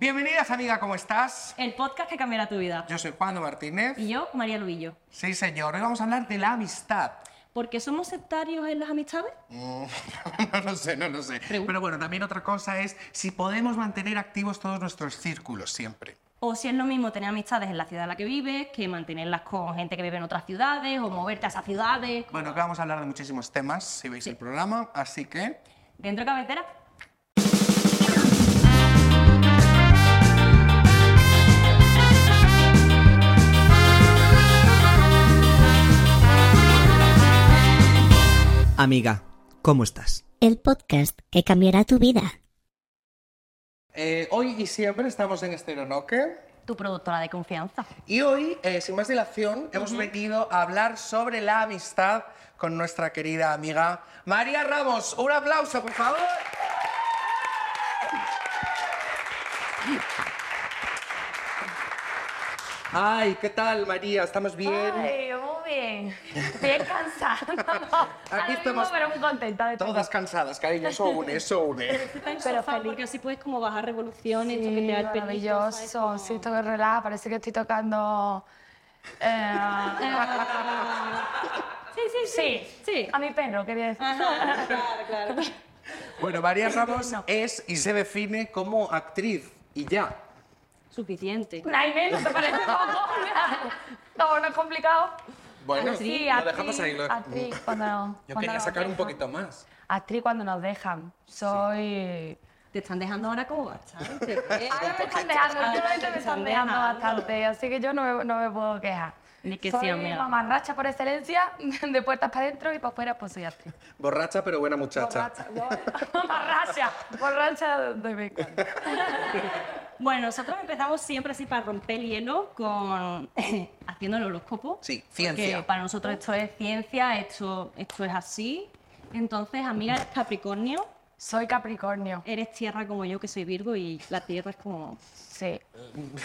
Bienvenidas, amiga, ¿cómo estás? El podcast que cambiará tu vida. Yo soy Juan Martínez. Y yo, María Luillo. Sí, señor. Hoy vamos a hablar de la amistad. ¿Por qué somos sectarios en las amistades? Mm, no lo sé, no lo sé. Pregunta. Pero bueno, también otra cosa es si podemos mantener activos todos nuestros círculos siempre. O si es lo mismo tener amistades en la ciudad en la que vives que mantenerlas con gente que vive en otras ciudades o moverte a esas ciudades. Bueno, que vamos a hablar de muchísimos temas si veis el programa, así que... Dentro de cabecera. Amiga, ¿cómo estás? El podcast que cambiará tu vida. eh, hoy y siempre estamos en Esteronoque. Tu productora de confianza. Y hoy, eh, sin más dilación, hemos venido a hablar sobre la amistad con nuestra querida amiga María Ramos. Un aplauso, por favor. Ay, ¿qué tal, María? ¿Estamos bien? Ay, muy bien. Bien cansada. Aquí Ahora mismo, estamos pero muy contenta de todo. Todas cansadas, cariño. Eso une, eso une. Pero feliz. Porque así puedes como bajar revoluciones, Sí, toquetear el maravilloso. Como- Sí, estoy relajada. Parece que estoy tocando. eh, Sí, sí, sí. Sí. a mi perro, quería decir. Ajá, claro, claro. Bueno, María Ramos es y se define como actriz y ya. Suficiente. Naime, ¿no te parece poco? No, no es complicado. Bueno, Sí, lo actriz, dejamos ahí. lo- actriz cuando, Yo cuando quería sacar un poquito más. Actriz cuando nos dejan. Soy. Te están dejando ahora como bastante. ¿eh? Ahora me están dejando, últimamente me están dejando bastante, así que yo no me, no me puedo quejar. Ni que soy sí, mamarracha por excelencia, de puertas para adentro y para afuera pues soy actriz. Borracha pero buena muchacha. Mamarracha, borracha de vez en cuando. Bueno, nosotros empezamos siempre así para romper el hielo con haciendo el horóscopo. Sí, ciencia. Que para nosotros esto es ciencia, esto, esto es así. Entonces, amiga, eres Capricornio, Soy Capricornio, eres tierra como yo, que soy Virgo, y la tierra es como sí.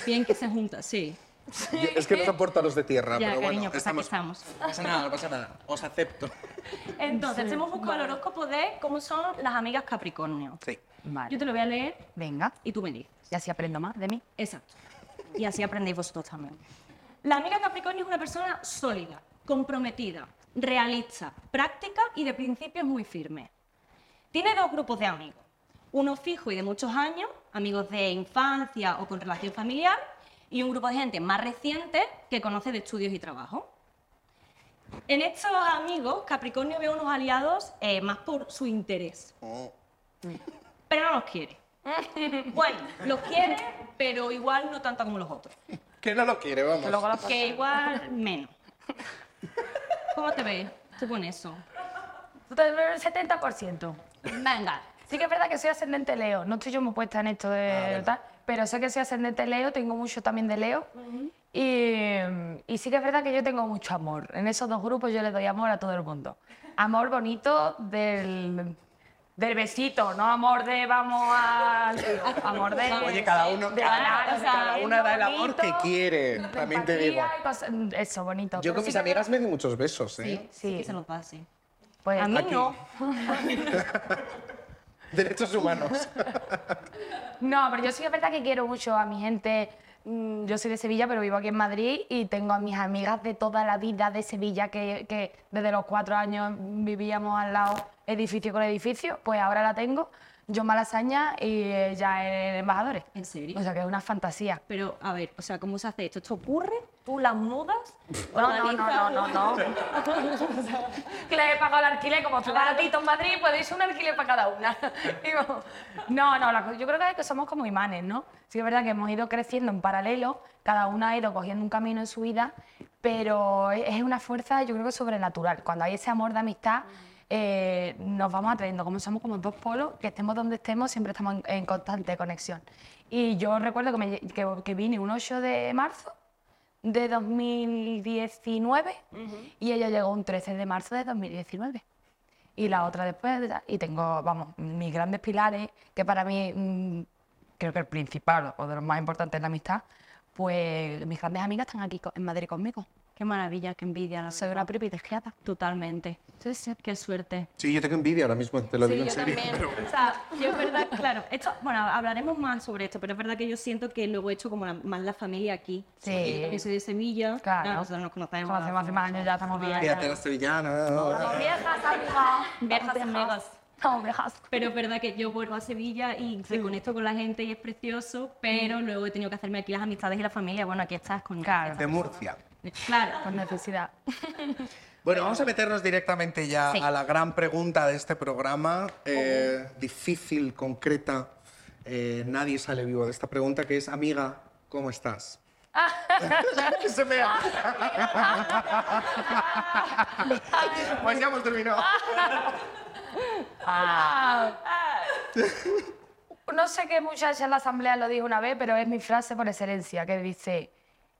bien que se junta, sí. Es que no soporto a los de tierra, Ya, pero bueno, cariño, pues aquí estamos... estamos. No pasa nada, no pasa nada. Os acepto. Entonces, hemos buscado el horóscopo de cómo son las amigas Capricornio. Sí. Vale. Yo te lo voy a leer Venga, y tú me dices. y así aprendo más de mí. Exacto. Y así aprendéis vosotros también. La amiga Capricornio es una persona sólida, comprometida, realista, práctica y de principios muy firmes. Tiene dos grupos de amigos. Uno fijo y de muchos años, amigos de infancia o con relación familiar, y un grupo de gente más reciente que conoce de estudios y trabajo. En estos amigos, Capricornio ve unos aliados eh, más por su interés, Oh. Pero no los quiere. Bueno, los quiere, pero igual no tanto como los otros. Que no lo quiere, vamos. Luego Que igual menos. ¿Cómo te ves tú con eso? Tú te ves el 70%. Venga. Sí que es verdad que soy ascendente Leo, no estoy yo muy puesta en esto de tal, pero sé que soy ascendente Leo, tengo mucho también de Leo. y, y sí que es verdad que yo tengo mucho amor. En esos dos grupos yo le doy amor a todo el mundo. Amor bonito del, del besito, no amor de vamos a... Amor de... Oye, cada uno, de cada, hablar, o sea, cada una da el amor que quiere. También te digo. empatía y cosas- Eso, bonito. Yo Pero con sí mis que- amigas me di muchos besos, ¿eh? Sí, Que se los da así. pues, A mí Aquí. no. Derechos humanos. No, pero yo sí que es verdad que quiero mucho a mi gente. Mm, Yo soy de Sevilla, pero vivo aquí en Madrid y tengo a mis amigas de toda la vida de Sevilla que, que desde los cuatro años vivíamos al lado, edificio con edificio. Pues ahora la tengo, yo Malasaña y ella en Embajadores. ¿En serio? O sea que es una fantasía. Pero, a ver, o sea, ¿cómo se hace esto? ¿Esto ocurre? ¿Tú las mudas? No, no, no, no, no, no. que les he pagado el alquiler, como está baratito en Madrid, podéis un alquiler para cada una. No, no, yo creo que, es que somos como imanes, ¿no? Sí que es verdad que hemos ido creciendo en paralelo, cada una ha ido cogiendo un camino en su vida, pero es una fuerza, yo creo que sobrenatural. Cuando hay ese amor de amistad, eh, nos vamos atrayendo, como somos como dos polos, que estemos donde estemos, siempre estamos en, en constante conexión. Y yo recuerdo que, me que, que vine un 8 de marzo de 2019 y ella llegó un 13 de marzo de 2019. Y la otra después, y tengo, vamos, mis grandes pilares, que para mí mm, creo que el principal o de los más importantes en la amistad, pues mis grandes amigas están aquí en Madrid conmigo. Qué maravilla, qué envidia. La Soy una privilegiada. Totalmente. Sí, sí. Qué suerte. Sí, yo tengo envidia ahora mismo, te lo digo Sí, en yo serio. también. pero- O sea, yo es verdad, claro, esto, bueno, hablaremos más sobre esto, pero es verdad que yo siento que luego he hecho como la- más la familia aquí. Sí. Yo soy de Sevilla, Claro. nosotros nos conocemos. Como hacemos hace más años, ya estamos bien. Fíjate, la sevillana. Somos viejas, amigas. Viejas amigas. Viejas. Pero es verdad que yo vuelvo a Sevilla y reconecto con la gente y es precioso, pero luego he tenido que hacerme aquí las amistades y la familia. Bueno, aquí estás con... Claro. De Murcia. Claro. Por necesidad. Bueno, vamos a meternos directamente ya Sí. a la gran pregunta de este programa. eh, difícil, concreta. eh, nadie sale vivo de esta pregunta, que es, amiga, ¿cómo estás? Que se vea. pues ya hemos terminado. No sé qué muchacha en la asamblea lo dijo una vez, pero es mi frase por excelencia, que dice,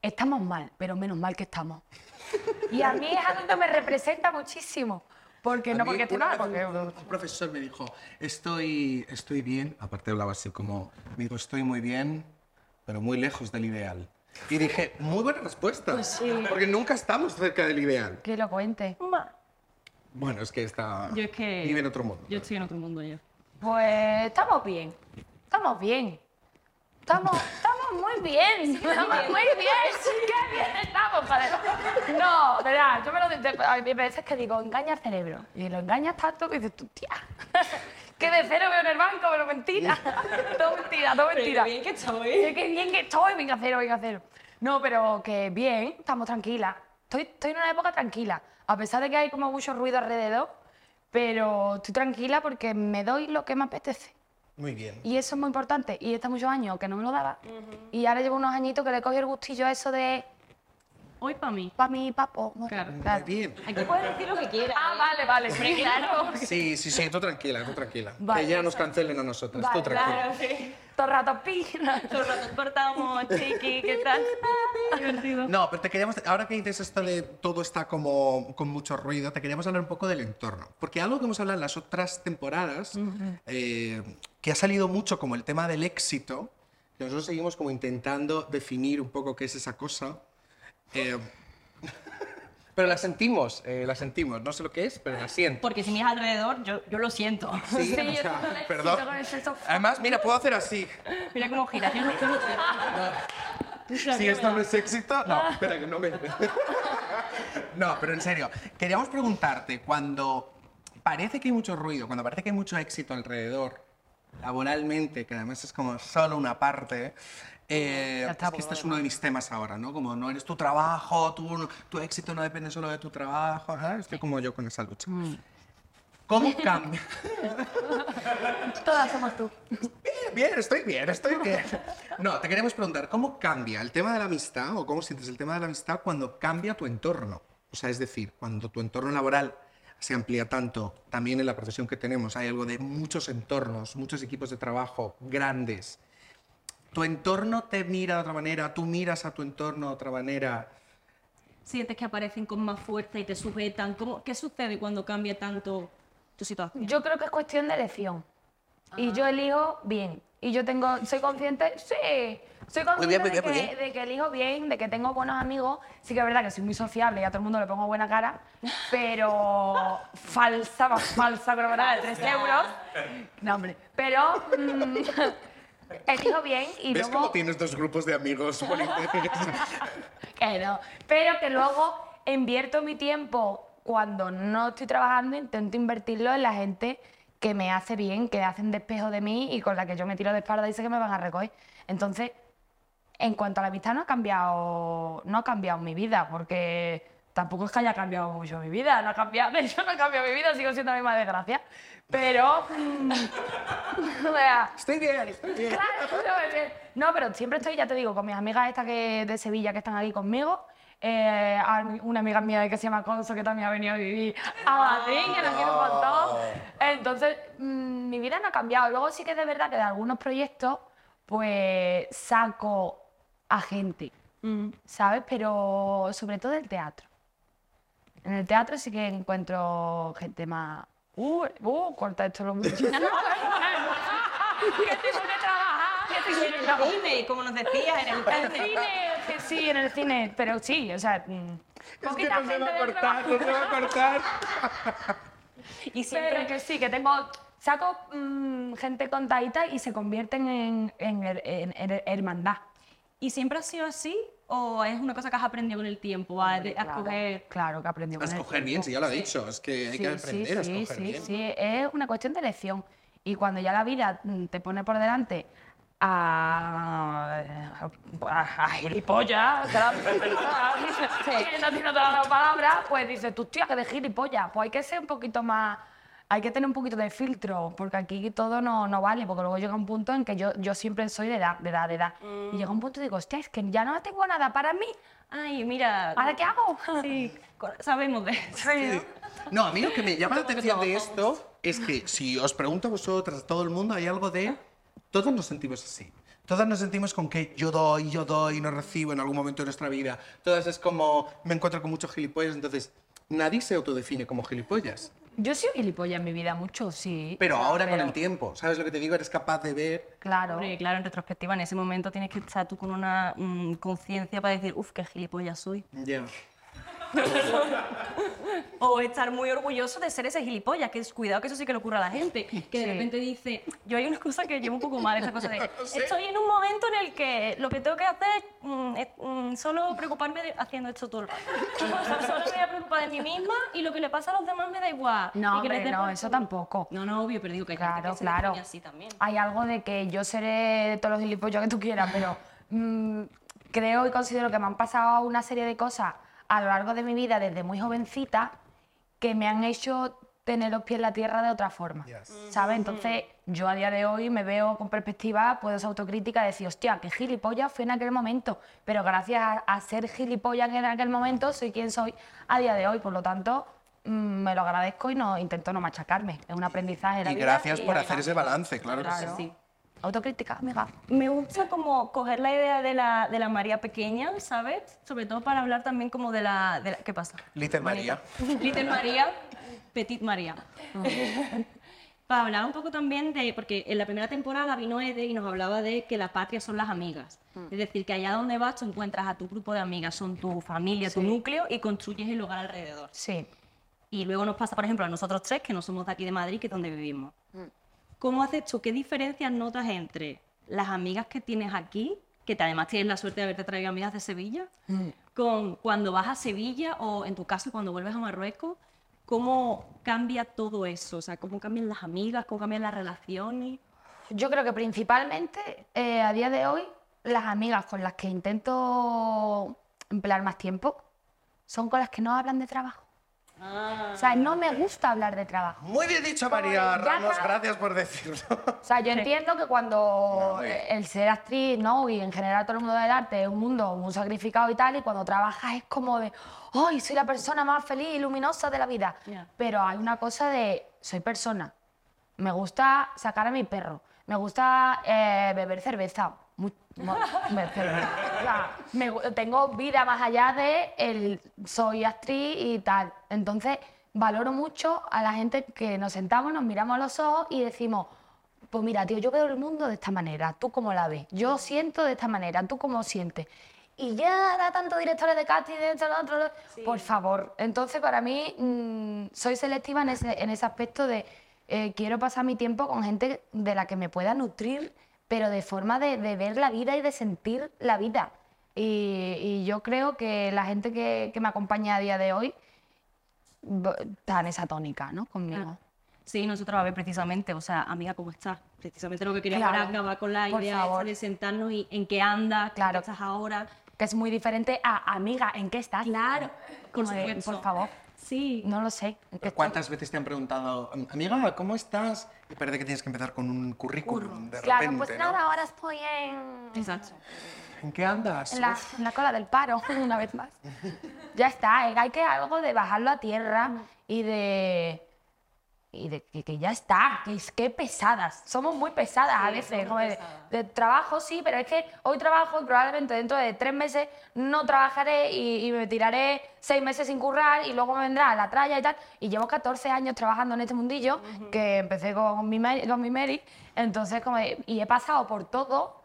estamos mal, pero menos mal que estamos. Y a mí es algo que me representa muchísimo. Porque A no porque mal, vez porque... un, un profesor me dijo, estoy, estoy bien, aparte hablaba así como, me dijo, estoy muy bien, pero muy lejos del ideal. Y dije, muy buena respuesta, Pues sí. porque nunca estamos cerca del ideal. Que lo cuente. Bueno, es que está... Yo es que... Vive en otro mundo. Yo estoy en otro mundo ya. Pues estamos bien. Estamos bien. Estamos, estamos muy bien. Estamos muy bien. Qué bien estamos, joder. No, de verdad, yo me lo. Hay veces que digo, engaña al cerebro. Y lo engañas tanto que dices tú, tía. Que de cero veo en el banco, pero mentira. Todo mentira, todo mentira. qué bien que estoy. Sí, qué bien que estoy, venga cero, venga cero. No, pero que bien, estamos tranquilas. Estoy, estoy en una época tranquila, a pesar de que hay como mucho ruido alrededor, pero estoy tranquila porque me doy lo que me apetece. Muy bien. Y eso es muy importante. Y está muchos años que no me lo daba. Y ahora llevo unos añitos que le cogí el gustillo a eso de Hoy para mí. pa' mi papo. Claro. Muy bien. Aquí puedes decir lo que quieras. Ah, vale, vale. Sí, claro. Sí, sí, sí, tú tranquila, tú tranquila. Vale. que ya nos cancelen a nosotros, Vale, tú tranquila. Claro, sí. Todo el rato pi. Todo el rato cortamos, chiqui, ¿qué tal? Divertido. No, pero te queríamos, ahora que dices esto de todo está como con mucho ruido, te queríamos hablar un poco del entorno. Porque algo que hemos hablado en las otras temporadas, eh, que ha salido mucho como el tema del éxito, nosotros seguimos como intentando definir un poco qué es esa cosa. eh, pero la sentimos, eh, la sentimos, no sé lo que es, pero la siento. Porque si miras alrededor, yo, yo lo siento. Sí, Sí, o yo sea, éxito perdón. con. Además, mira, puedo hacer así. Mira cómo gira. Yo no, yo no sé. Si esto no es éxito, no, espera que no me. No, pero en serio, queríamos preguntarte, cuando parece que hay mucho ruido, cuando parece que hay mucho éxito alrededor, laboralmente, que además es como solo una parte, eh, es que este es uno de mis temas ahora, ¿no? Como no eres tu trabajo, tu, tu éxito no depende solo de tu trabajo, ¿ah? estoy como yo con esa lucha. ¿Cómo cambia? Todas somos tú. Bien, bien, estoy bien, estoy bien. No, te queremos preguntar, ¿cómo cambia el tema de la amistad o cómo sientes el tema de la amistad cuando cambia tu entorno? O sea, es decir, cuando tu entorno laboral se amplía tanto, también en la profesión que tenemos hay algo de muchos entornos, muchos equipos de trabajo grandes. Tu entorno te mira de otra manera, tú miras a tu entorno de otra manera. Sientes que aparecen con más fuerza y te sujetan. ¿Cómo, ¿Qué sucede cuando cambia tanto tu situación? Yo creo que es cuestión de elección. Y yo elijo bien. Y yo tengo, soy consciente, sí, soy consciente Muy bien, muy de, bien, muy que, bien. de que elijo bien, de que tengo buenos amigos. Sí que es verdad que soy muy sociable y a todo el mundo le pongo buena cara, pero falsa, más falsa, creo que era de 3 euros. No, hombre. Pero mm, elijo bien y ¿Ves luego... cómo tienes dos grupos de amigos? Que no. Pero que luego invierto mi tiempo cuando no estoy trabajando, intento invertirlo en la gente que me hace bien, que hacen despejo de mí y con la que yo me tiro de espalda y sé que me van a recoger. Entonces, en cuanto a la amistad no ha cambiado, no ha cambiado mi vida, porque tampoco es que haya cambiado mucho mi vida, no ha cambiado, de hecho no ha cambiado mi vida, sigo siendo la misma desgracia. Pero, o sea, estoy bien, estoy bien. Claro, no, pero siempre estoy, ya te digo, con mis amigas estas que, de Sevilla que están aquí conmigo. eh, a una amiga mía que se llama Conso que también ha venido a vivir a Madrid, que nos quiere un montón. Entonces, mm, mi vida no ha cambiado. Luego sí que es de verdad que de algunos proyectos, pues saco a gente, ¿sabes? Pero sobre todo del teatro. En el teatro sí que encuentro gente más. Uh, uh, corta esto lo mucho. que tengo que trabajar, que tengo que trabajar. Cine, como nos decías, en el En el cine, que sí, en el cine, pero sí, o sea, mm, Es que no se va a cortar, no se va a cortar. Y siempre Pero que sí, que tengo. Saco mm, gente contadita y se convierten en, en, her- en her- hermandad. ¿Y siempre ha sido así? ¿O es una cosa que has aprendido con el tiempo? A, de- a Claro, escoger. Claro, que aprendió A con el escoger bien, si ya lo ha dicho. Es que hay que aprender a sí, escoger sí, bien. sí, es una cuestión de elección. Y cuando ya la vida mm, te pone por delante a, a, a gilipollas, que la- no tiene otra palabra, pues dices, tú, tía, que de gilipollas. Pues hay que ser un poquito más, hay que tener un poquito de filtro, porque aquí todo no, no vale, porque luego llega un punto en que yo, yo siempre soy de edad, de edad, de edad. Y llega un punto y digo, hostia, es que ya no tengo nada para mí. Ay, mira. ¿Ahora qué hago? Sí, sabemos de eso. No, a mí lo que me llama la atención de esto es que si os pregunto a vosotras, a todo el mundo, hay algo de... Todos nos sentimos así. Todas nos sentimos con que yo doy, yo doy, no recibo en algún momento de nuestra vida. Todas es como, me encuentro con muchos gilipollas, entonces nadie se autodefine como gilipollas. Yo soy gilipollas en mi vida mucho, sí. Pero ahora con el tiempo, ¿sabes lo que te digo? Eres capaz de ver... Claro. Hombre, claro, en retrospectiva, en ese momento tienes que estar tú con una mm, conciencia para decir, uff, qué gilipollas soy. Ya. O estar muy orgulloso de ser ese gilipollas, que es cuidado que eso sí que le ocurre a la gente. Que de Sí. repente dice, yo hay una cosa que llevo un poco mal, esa cosa de, estoy en un momento en el que lo que tengo que hacer mm, es mm, solo preocuparme de haciendo esto todo el rato. O sea, solo me voy a preocupar de mí misma y lo que le pasa a los demás me da igual. No, hombre, no, por eso tampoco. No, no, obvio, pero digo que hay gente Claro, que se claro. así también. Hay algo de que yo seré de todos los gilipollas que tú quieras, pero mm, creo y considero que me han pasado una serie de cosas a lo largo de mi vida desde muy jovencita que me han hecho tener los pies en la tierra de otra forma, ¿sabes? Entonces yo a día de hoy me veo con perspectiva, puedo ser autocrítica y decir, hostia, qué gilipollas fui en aquel momento, pero gracias a, a ser gilipollas en aquel momento soy quien soy a día de hoy, por lo tanto mm, me lo agradezco y no intento no machacarme, es un aprendizaje de la Y vida gracias y por hacer ese balance, claro, que sí. Autocrítica, amiga. Me gusta como coger la idea de la, de la María pequeña, ¿sabes? Sobre todo para hablar también como de la... de la- ¿Qué pasa? Little María. Little María, Petit María. para hablar un poco también de... Porque en la primera temporada vino Ede y nos hablaba de que la patria son las amigas. Es decir, que allá donde vas tú encuentras a tu grupo de amigas, son tu familia, tu núcleo y construyes el hogar alrededor. Sí. Y luego nos pasa, por ejemplo, a nosotros tres, que no somos de aquí de Madrid, que es donde vivimos. ¿Cómo haces tú? ¿Qué diferencias notas entre las amigas que tienes aquí, que te- además tienes la suerte de haberte traído amigas de Sevilla, con cuando vas a Sevilla o en tu caso cuando vuelves a Marruecos? ¿Cómo cambia todo eso? O sea, ¿cómo cambian las amigas? ¿Cómo cambian las relaciones? Yo creo que principalmente eh, a día de hoy las amigas con las que intento emplear más tiempo son con las que no hablan de trabajo. O sea, no me gusta hablar de trabajo. Muy bien dicho, María Ramos, gracias por decirlo. O sea, yo entiendo que cuando el ser actriz, ¿no? Y en general todo el mundo del arte es un mundo muy sacrificado y tal, y cuando trabajas es como de, ¡ay, soy la persona más feliz y luminosa de la vida! Pero hay una cosa de, soy persona. Me gusta sacar a mi perro. Me gusta eh, beber cerveza. O sea, me tengo vida más allá de el soy actriz y tal. Entonces, valoro mucho a la gente que nos sentamos, nos miramos a los ojos y decimos, pues mira, tío, yo veo el mundo de esta manera, ¿tú cómo la ves? Yo siento de esta manera, ¿tú cómo sientes? Y ya da tanto directores de casting, de esto, lo otro, lo- por favor. Entonces, para mí, mm, soy selectiva en ese, en ese aspecto de eh, quiero pasar mi tiempo con gente de la que me pueda nutrir, pero de forma de, de ver la vida y de sentir la vida. Y, y yo creo que la gente que, que me acompaña a día de hoy está en esa tónica, ¿no? Conmigo. Sí, nosotros a ver precisamente, o sea, amiga, ¿cómo estás? Precisamente lo que quería Claro, acabar con la por idea de sentarnos y en qué andas, Claro. qué estás ahora. Que es muy diferente a amiga, ¿en qué estás? Claro, por de, supuesto. por favor. Sí, No lo sé. ¿en qué ¿Cuántas veces te han preguntado, amiga, ¿cómo estás? Y parece que tienes que empezar con un currículum de? Claro, repente, pues ¿no? nada, ahora estoy en, exacto. ¿En qué andas? en, la, en la cola del paro, una vez más. ya está, eh, hay que algo de bajarlo a tierra y de... Y de que, que ya está, que es que pesadas. Somos muy pesadas a veces. de, de trabajo sí, pero es que hoy trabajo y probablemente dentro de tres meses no trabajaré y, y me tiraré seis meses sin currar y luego me vendrá la tralla y tal. Y llevo 14 años trabajando en este mundillo, que empecé con mi, Mary- con mi Mary. Entonces, como y he pasado por todo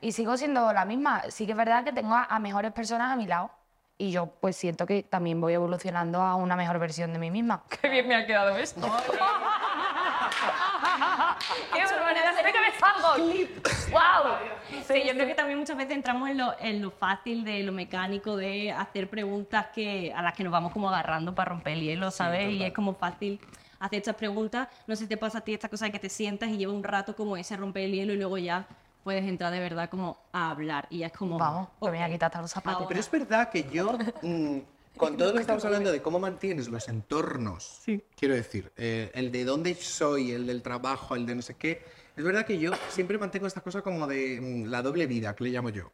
y sigo siendo la misma. Sí que es verdad que tengo a, a mejores personas a mi lado. Y yo pues siento que también voy evolucionando a una mejor versión de mí misma. Qué bien me ha quedado esto. ¡Qué barbaridad! ¡Se ve que me salgo! ¡Wow! Sí, yo creo que también muchas veces entramos en lo, en lo fácil de lo mecánico, de hacer preguntas que, a las que nos vamos como agarrando para romper el hielo, ¿sabes? y es como fácil hacer estas preguntas. No sé si te pasa a ti esta cosa de que te sientas y lleva un rato como ese a romper el hielo y luego ya puedes entrar de verdad como a hablar. Y ya es como... Vamos, que me voy a quitar los zapatos. Pero es verdad que yo, mm, con todo lo que estamos hablando de cómo mantienes los entornos, quiero decir, eh, el de dónde soy, el del trabajo, el de no sé qué, es verdad que yo siempre mantengo esta cosa como de mm, la doble vida, que le llamo yo.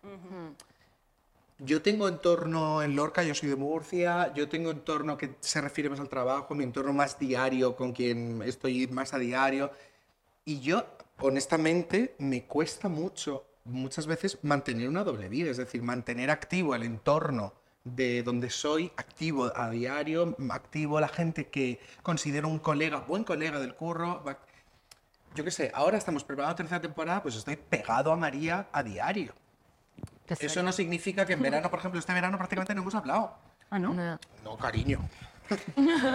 Yo tengo entorno en Lorca, yo soy de Murcia, yo tengo entorno que se refiere más al trabajo, mi entorno más diario, con quien estoy más a diario. Y yo, honestamente, me cuesta mucho, muchas veces, mantener una doble vida, es decir, mantener activo el entorno de donde soy, activo a diario, activo la gente que considero un colega, buen colega del curro. Yo qué sé, ahora estamos preparando la tercera temporada, pues estoy pegado a María a diario. Eso no significa que en verano, por ejemplo, este verano prácticamente no hemos hablado. Ah, ¿no? No. No, cariño.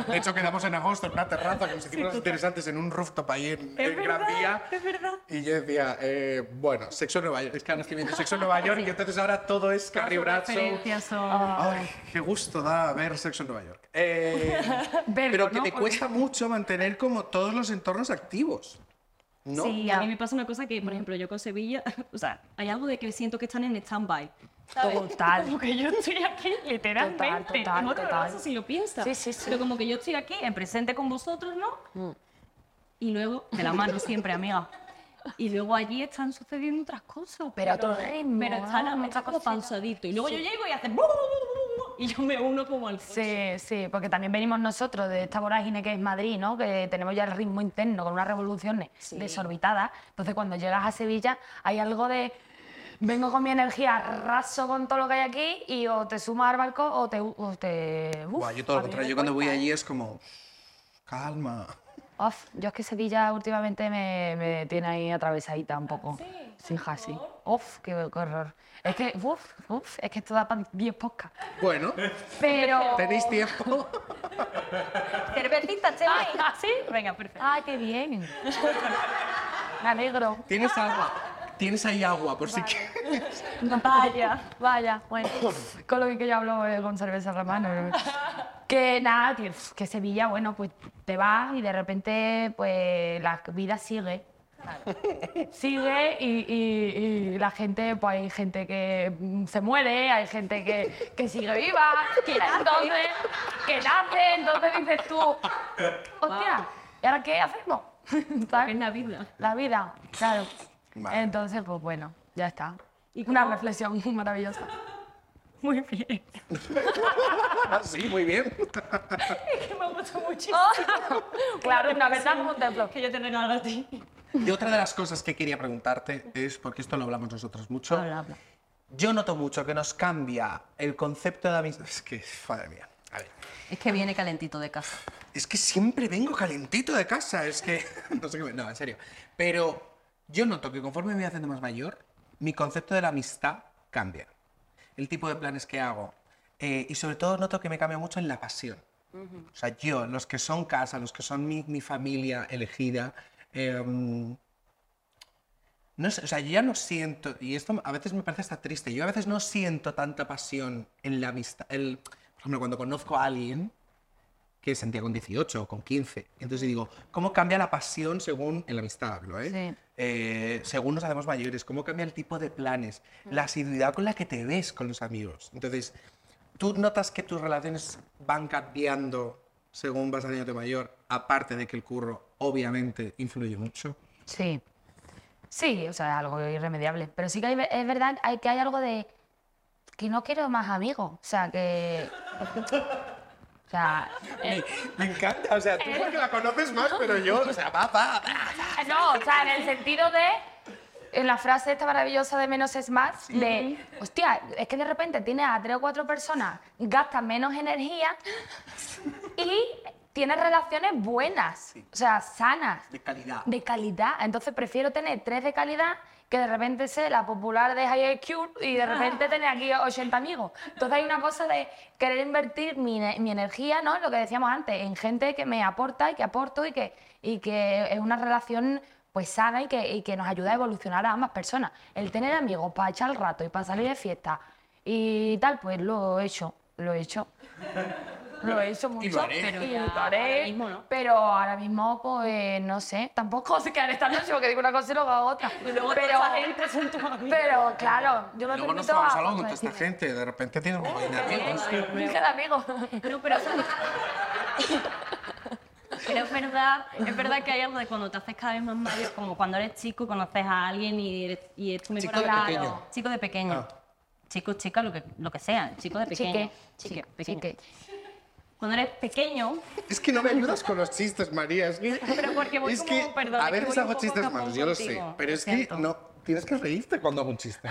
De hecho, quedamos en agosto en una terraza con cosas interesantes en un rooftop ahí en, en Gran Vía. es verdad. Y yo decía, eh, bueno, sexo en Nueva York. Es que ahora estoy viendo sexo en Nueva York y entonces ahora todo es Carrie Bradshaw. Son... Ay, qué gusto da ver sexo en Nueva York. Eh, pero que ¿no? Porque- cuesta mucho mantener como todos los entornos activos. ¿No? Sí, a mí me pasa una cosa que, por ejemplo, yo con Sevilla, o sea, hay algo de que siento que están en stand-by. ¿Sabes? Total. Como que yo estoy aquí, literalmente. Total, total, en otro total. brazo, si lo piensas. Sí, sí, sí. Pero como que yo estoy aquí, en presente con vosotros, ¿no? Y luego, de la mano siempre, amiga. Y luego allí están sucediendo otras cosas. Pero a otro ritmo, Pero están ¿no? a Otra como pausadito. Y luego yo llego y hacen... Y yo me uno como al. Sí, sí, porque también venimos nosotros de esta vorágine que es Madrid, ¿no? Que tenemos ya el ritmo interno con unas revoluciones desorbitadas. Entonces, cuando llegas a Sevilla, hay algo de. Vengo con mi energía, raso con todo lo que hay aquí y o te sumas al barco o te. O te uf, Buah, yo todo lo contrario. Yo cuando voy allí es como, calma. Uf, yo es que Sevilla últimamente me, me tiene ahí atravesadita un poco. Sí, hija, sí. Uf, qué, qué horror. Es que, uf, uf, es que esto da para 10 podcasts. Bueno, Pero. tenéis tiempo. Cervecita, Chema. ¿Sí? Venga, perfecto. ¡Ay, qué bien! Me alegro. Tienes agua. Tienes ahí agua, por si quieres. Vaya, vaya, bueno. Con lo que yo hablo eh, con cerveza en la mano. ¿no? Que nada, que, que Sevilla, bueno, pues te vas y de repente, pues la vida sigue. Sigue y, y- y la gente, pues hay gente que se muere, hay gente que, que sigue viva, que entonces, que nace, entonces dices tú, hostia, ¿y ahora qué hacemos? ¿Sabes? Es la vida. La vida, claro. Vale. Entonces, pues bueno, ya está. Una reflexión maravillosa. Muy bien. Ah, sí, muy bien. que me gusta muchísimo. Claro, una verdad como un templo. Que yo te regalo a ti. Y otra de las cosas que quería preguntarte es, porque esto lo hablamos nosotros mucho, Habla, habla. yo noto mucho que nos cambia el concepto de amistad. Es que, madre mía, a ver. Es que viene calentito de casa. Es que siempre vengo calentito de casa, es que... No sé qué... me- No, en serio. Pero yo noto que conforme me voy haciendo más mayor, mi concepto de la amistad cambia. El tipo de planes que hago. eh, y sobre todo noto que me cambia mucho en la pasión. O sea, yo, los que son casa, los que son mi, mi familia elegida, em, no sé, o sea, yo ya no siento, y esto a veces me parece hasta triste, yo a veces no siento tanta pasión en la amistad. El, por ejemplo, cuando conozco a alguien, que sentía con 18 o con 15. Entonces digo, ¿cómo cambia la pasión según, en la amistad hablo, ¿eh? Sí. Eh, según nos hacemos mayores? ¿Cómo cambia el tipo de planes? La asiduidad con la que te ves con los amigos. Entonces, ¿tú notas que tus relaciones van cambiando según vas haciéndote mayor? Aparte de que el curro, obviamente, influye mucho. Sí. Sí, o sea, algo irremediable. Pero sí que hay- es verdad hay, que hay algo de que no quiero más amigos. O sea, que. O sea. Me, me encanta, o sea, tú porque la conoces más, pero yo, o sea, va, va, va. No, o sea, en el sentido de. En la frase esta maravillosa de menos es más, de, hostia, es que de repente tienes a tres o cuatro personas, gastas menos energía y tienes relaciones buenas, o sea, sanas. De calidad. de calidad. Entonces prefiero tener tres de calidad que de repente sé la popular de High School y de repente tener aquí 80 amigos. Entonces hay una cosa de querer invertir mi energía, ¿no? Lo que decíamos antes, en gente que me aporta y que aporto y que, y que es una relación pues sana y que, y que nos ayuda a evolucionar a ambas personas. El tener amigos para echar el rato y para salir de fiesta y tal, pues lo he hecho, lo he hecho. Lo he hecho mucho, haré. pero Y lo haré. Ahora mismo no. Pero ahora mismo, pues no sé, tampoco sé qué haré esta noche porque digo una cosa y luego hago otra. luego pero, toda esa gente son tus amigos. pero claro, yo me Luego nos permito tomamos a algo con toda esta gente. De repente tienes un montón de amigos. Dije de amigos. No, pero Pero es verdad, es verdad que hay algo de cuando te haces cada vez más mayor, como cuando eres chico y conoces a alguien y, eres, y es tu mejor Chico de amigo. pequeño. Chico de pequeño. Ah. Chico, chica, lo que, lo que sea. Chico de pequeño. Chique, Chique, chique, pequeño. chique. Cuando eres pequeño, Es que no me ayudas con los chistes, María. Es que, Pero porque voy es como- que perdón, a veces hago chistes malos, yo lo sé. Pero lo es que no, tienes que reírte cuando hago un chiste.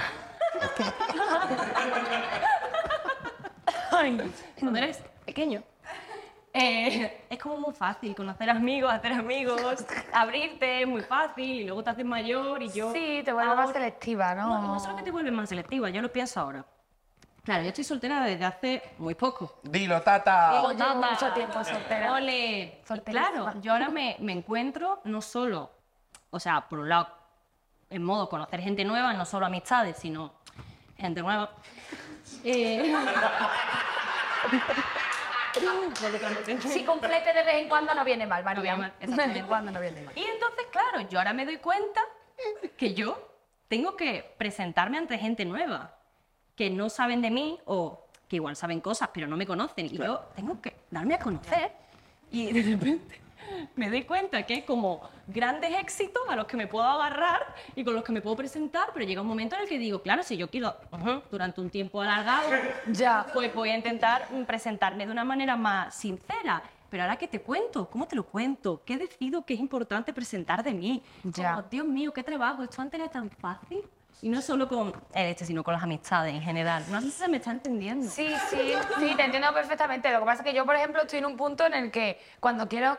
cuando eres pequeño, eh, es como muy fácil conocer amigos, hacer amigos, abrirte, es muy fácil, y luego te haces mayor y yo... Sí, te vuelves más selectiva, ¿no? No, no solo que te vuelves más selectiva, yo lo pienso ahora. Claro, yo estoy soltera desde hace muy poco. Dilo, tata. Yo llevo mucho tiempo soltera. Ole. Solterísima. Claro, yo ahora me, me encuentro no solo, o sea, por un lado, en modo conocer gente nueva, no solo amistades, sino gente nueva. Eh, Si complete de vez en cuando no viene mal, María. No viene mal, de vez en cuando no viene mal. Y entonces, claro, yo ahora me doy cuenta que yo tengo que presentarme ante gente nueva, que no saben de mí o que igual saben cosas, pero no me conocen. Y yo tengo que darme a conocer. Y de repente me doy cuenta que hay como grandes éxitos a los que me puedo agarrar y con los que me puedo presentar, pero llega un momento en el que digo, claro, si yo quiero durante un tiempo alargado, Ya. pues voy a intentar presentarme de una manera más sincera. Pero ahora que te cuento, ¿cómo te lo cuento? ¿Qué decido que es importante presentar de mí? Ya. Como, Dios mío, qué trabajo, esto antes era tan fácil. Y no solo con el este, sino con las amistades en general. No sé si se me está entendiendo. Sí, sí, sí, te entiendo perfectamente. Lo que pasa es que yo, por ejemplo, estoy en un punto en el que cuando quiero...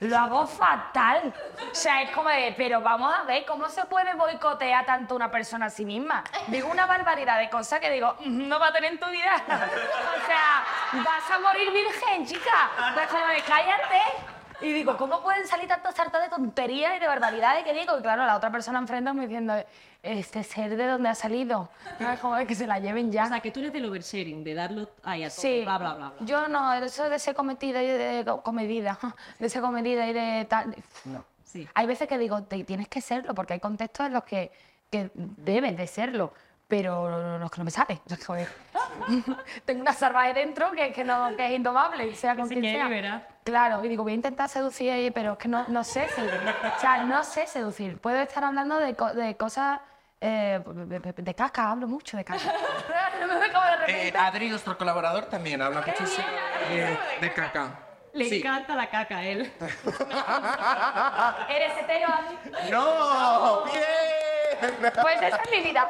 Lo hago fatal. O sea, es como de, pero vamos a ver, ¿cómo se puede boicotear tanto una persona a sí misma? Digo una barbaridad de cosas que digo, "Mm, no va a tener en tu vida. O sea, vas a morir virgen, chica. Pues como de, cállate. Y digo, ¿cómo pueden salir tantas sartas de tonterías y de barbaridades que digo? Y claro, la otra persona enfrente me diciendo, este ser de dónde ha salido. ¿Sabes? Como de que se la lleven ya. O sea, que tú eres del oversharing, de darlo ahí a todo, Sí, bla, bla, bla, bla. yo no, eso de ser cometida y de comedida, de ser comedida y de tal, no. Sí. Hay veces que digo, te- tienes que serlo, porque hay contextos en los que, que debes de serlo, pero los que no me sale. Joder. Tengo una salvaje dentro que, que, no, que es indomable, sea con se quien sea. liberar. Claro, y digo, voy a intentar seducir, ahí, pero es que no, no sé seducir. O sea, no sé seducir. Puedo estar hablando de, co- de cosas... eh, de, caca, hablo mucho de caca. no me acabo de repente. Eh, Adri, nuestro colaborador, también habla muchísimo de, de caca. Le Sí. encanta la caca a él. ¿Eres hetero, Adri? ¡No! ¡Bien! Pues esa es mi vida.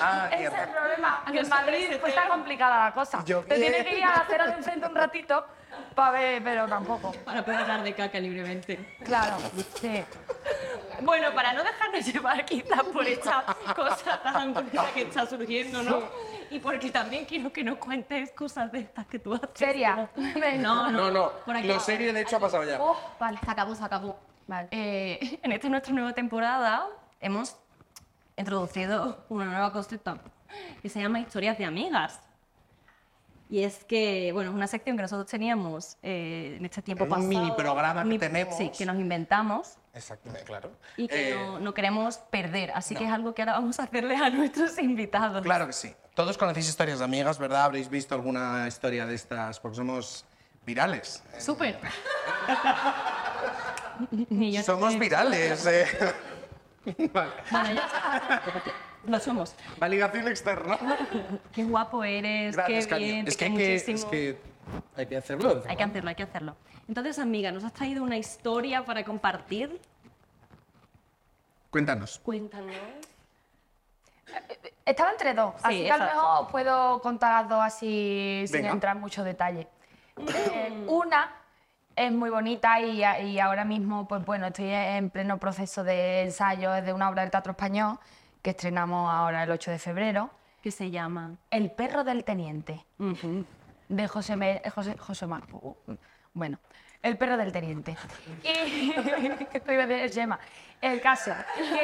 Ah, Ese es el problema. Que en Madrid pues, está complicada la cosa. Yo Te tienes que ir a la acera de enfrente un ratito para ver, pero tampoco. Para poder hablar de caca libremente. Claro, sí. Bueno, para no dejarnos llevar quizás por esta cosa tan bonita que está surgiendo, ¿no? Y porque también quiero que nos cuentes cosas de estas que tú haces. ¿Seria? No, no. No, no. Por aquí. Lo serio, de hecho, ha pasado ya. Oh, vale. Se acabó, se acabó. Vale. Eh, en esta nuestra nueva temporada hemos introducido una nueva cosita que se llama Historias de Amigas. Y es que, bueno, es una sección que nosotros teníamos eh, en este tiempo Un pasado. mini programa que Mi- tenemos. Sí, que nos inventamos Exactamente, claro. y que Eh, no, no queremos perder. Así que es algo que ahora vamos a hacerles a nuestros invitados. Claro que sí. Todos conocéis historias de amigas, ¿verdad? Habréis visto alguna historia de estas, porque somos virales. Súper. Somos virales. eh. Vale. Bueno, ya lo somos. Validación externa. Qué guapo eres, Gracias, qué bien, Es que hay que, muchísimo. es que hay que hacerlo. Hay que hacerlo, hay que hacerlo. Entonces, amiga, ¿nos has traído una historia para compartir? Cuéntanos. Cuéntanos. Estaba entre dos, así que a lo mejor puedo contar las dos así sin Venga. entrar en mucho detalle. Eh, una es muy bonita y, ahora mismo, pues bueno, estoy en pleno proceso de ensayo de una obra del Teatro Español que estrenamos ahora el 8 de febrero, Que se llama. El perro del teniente, de José, Me- José, José Mar- uh, Bueno, El perro del teniente. Y... Esto iba a decir Gemma. El caso, que...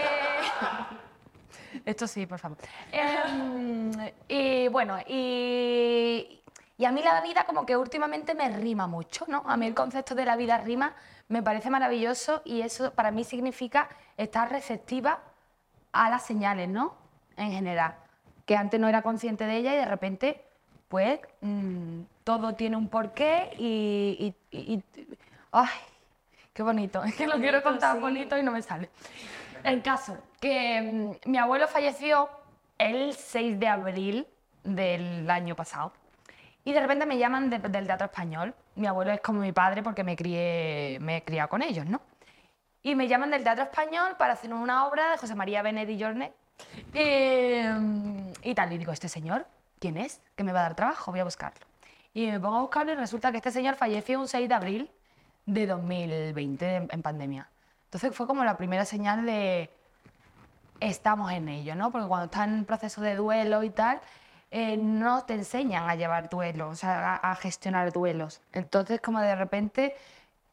Esto sí, por favor. Em, y bueno, y, y a mí la vida como que últimamente me rima mucho, ¿no? A mí el concepto de la vida rima me parece maravilloso y eso para mí significa estar receptiva a las señales, ¿no? En general. Que antes no era consciente de ella y de repente, pues, mm, todo tiene un porqué y... y- y- y- ¡Ay! ¡Qué bonito! Es que lo quiero contar bonito y no me sale. El caso, que mm, mi abuelo falleció el 6 de abril del año pasado. Y de repente me llaman de- del Teatro Español. Mi abuelo es como mi padre porque me crié, me he criado con ellos, ¿no? Y me llaman del Teatro Español para hacer una obra de José María Benet y Jornet. Eh, y tal, y digo, ¿este señor quién es? Que me va a dar trabajo, voy a buscarlo. Y me pongo a buscarlo y resulta que este señor falleció un 6 de abril de 2020 en, pandemia. Entonces fue como la primera señal de estamos en ello, ¿no? Porque cuando estás en proceso de duelo y tal, eh, no te enseñan a llevar duelos, a, gestionar duelos. Entonces, como de repente,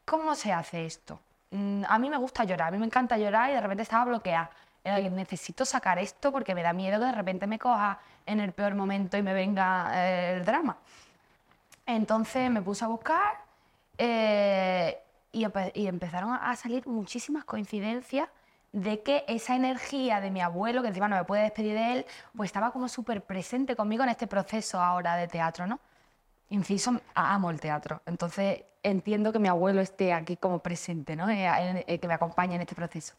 ¿cómo se hace esto? Mm, a mí me gusta llorar, a mí me encanta llorar y de repente estaba bloqueada. Que necesito sacar esto porque me da miedo que de repente me coja en el peor momento y me venga eh, el drama. Entonces me puse a buscar eh, y empezaron a salir muchísimas coincidencias de que esa energía de mi abuelo, que encima no me puede despedir de él, pues estaba como súper presente conmigo en este proceso ahora de teatro, ¿no? Inciso, amo el teatro, entonces entiendo que mi abuelo esté aquí como presente, ¿no? Eh, eh, que me acompañe en este proceso.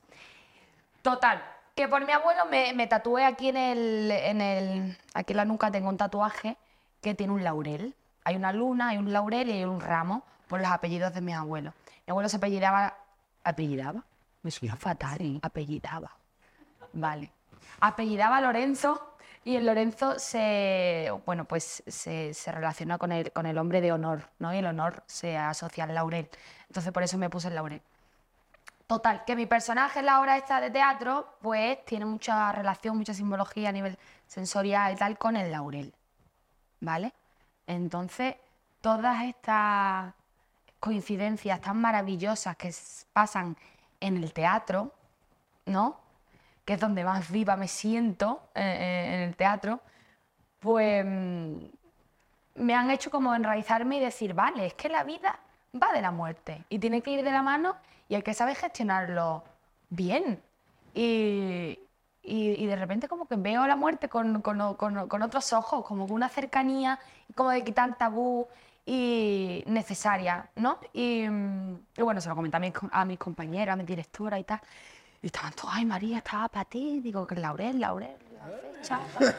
Total, que por mi abuelo me, me tatué aquí en el, en el. Aquí en la nuca tengo un tatuaje que tiene un laurel. Hay una luna, hay un laurel y hay un ramo por los apellidos de mis abuelos. Mi abuelo se apellidaba. ¿Apellidaba? Me suena fatal. Apellidaba. Vale. Apellidaba Lorenzo y el Lorenzo se, bueno, pues se, se relaciona con el, con el hombre de honor, ¿no? Y el honor se asocia al laurel. Entonces por eso me puse el laurel. Total, que mi personaje en la obra esta de teatro, pues tiene mucha relación, mucha simbología a nivel sensorial y tal con el laurel. ¿Vale? Entonces, todas estas coincidencias tan maravillosas que pasan en el teatro, ¿no? Que es donde más viva me siento eh, eh, en el teatro, pues mm, me han hecho como enraizarme y decir, vale, es que la vida va de la muerte y tiene que ir de la mano y hay que saber gestionarlo bien. Y, y- de repente como que veo la muerte con, con con con otros ojos, como con una cercanía, como de quitar tabú y necesaria, ¿no? Y, mm, y bueno, se lo comenté a mis, a mis compañeras, a mi directora y tal. Y estaban todos, ay María, estaba para ti. Digo, que Laurel, Laurel, la fecha.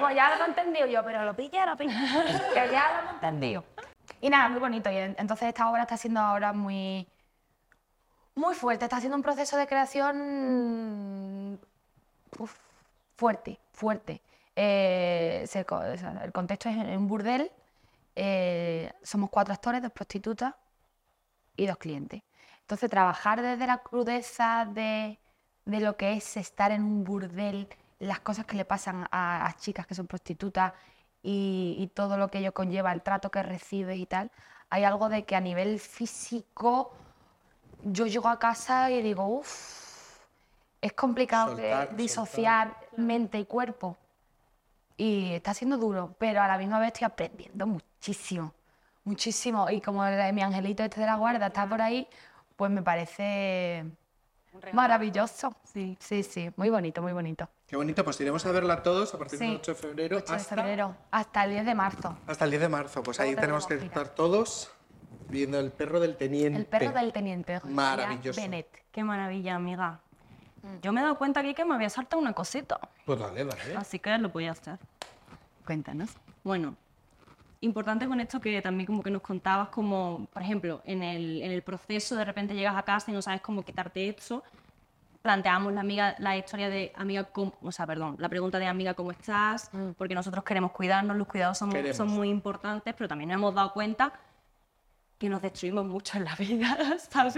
Pues ya lo he entendido yo, pero lo pillé, lo pillé. Que ya lo he entendido. Y nada, muy bonito. Y en- entonces esta obra está siendo ahora muy, muy fuerte. Está siendo un proceso de creación uf, fuerte, fuerte. Eh, se el contexto es en un burdel. Eh, somos cuatro actores, dos prostitutas y dos clientes. Entonces, trabajar desde la crudeza de, de lo que es estar en un burdel, las cosas que le pasan a, a chicas que son prostitutas y, y todo lo que ello conlleva, el trato que recibes y tal, hay algo de que a nivel físico yo llego a casa y digo, uff, es complicado de Soltar, disociar mente y cuerpo. Y está siendo duro, pero a la misma vez estoy aprendiendo muchísimo, muchísimo. Y como el- mi angelito este de la guarda está por ahí, pues me parece maravilloso. Sí. Sí, sí, muy bonito, muy bonito. Qué bonito, pues iremos a verla todos a partir del Sí. 8 de febrero 8 de hasta, febrero hasta el 10 de marzo. hasta el 10 de marzo. Pues ahí tenemos que estar todos viendo el perro del teniente. El perro del teniente. de Maravilloso. Benet. Qué maravilla, amiga. Yo me he dado cuenta aquí que me había saltado una cosita, Pues dale, dale. así que lo voy a hacer. Cuéntanos. Bueno, importante con esto que también como que nos contabas como, por ejemplo, en el, en el proceso de repente llegas a casa y no sabes cómo quitarte esto. Planteamos la, amiga, la historia de amiga, ¿cómo- o sea, perdón, la pregunta de amiga, ¿cómo estás? Porque nosotros queremos cuidarnos, los cuidados son, Queremos. son muy importantes, pero también nos hemos dado cuenta que nos destruimos mucho en la vida, ¿sabes?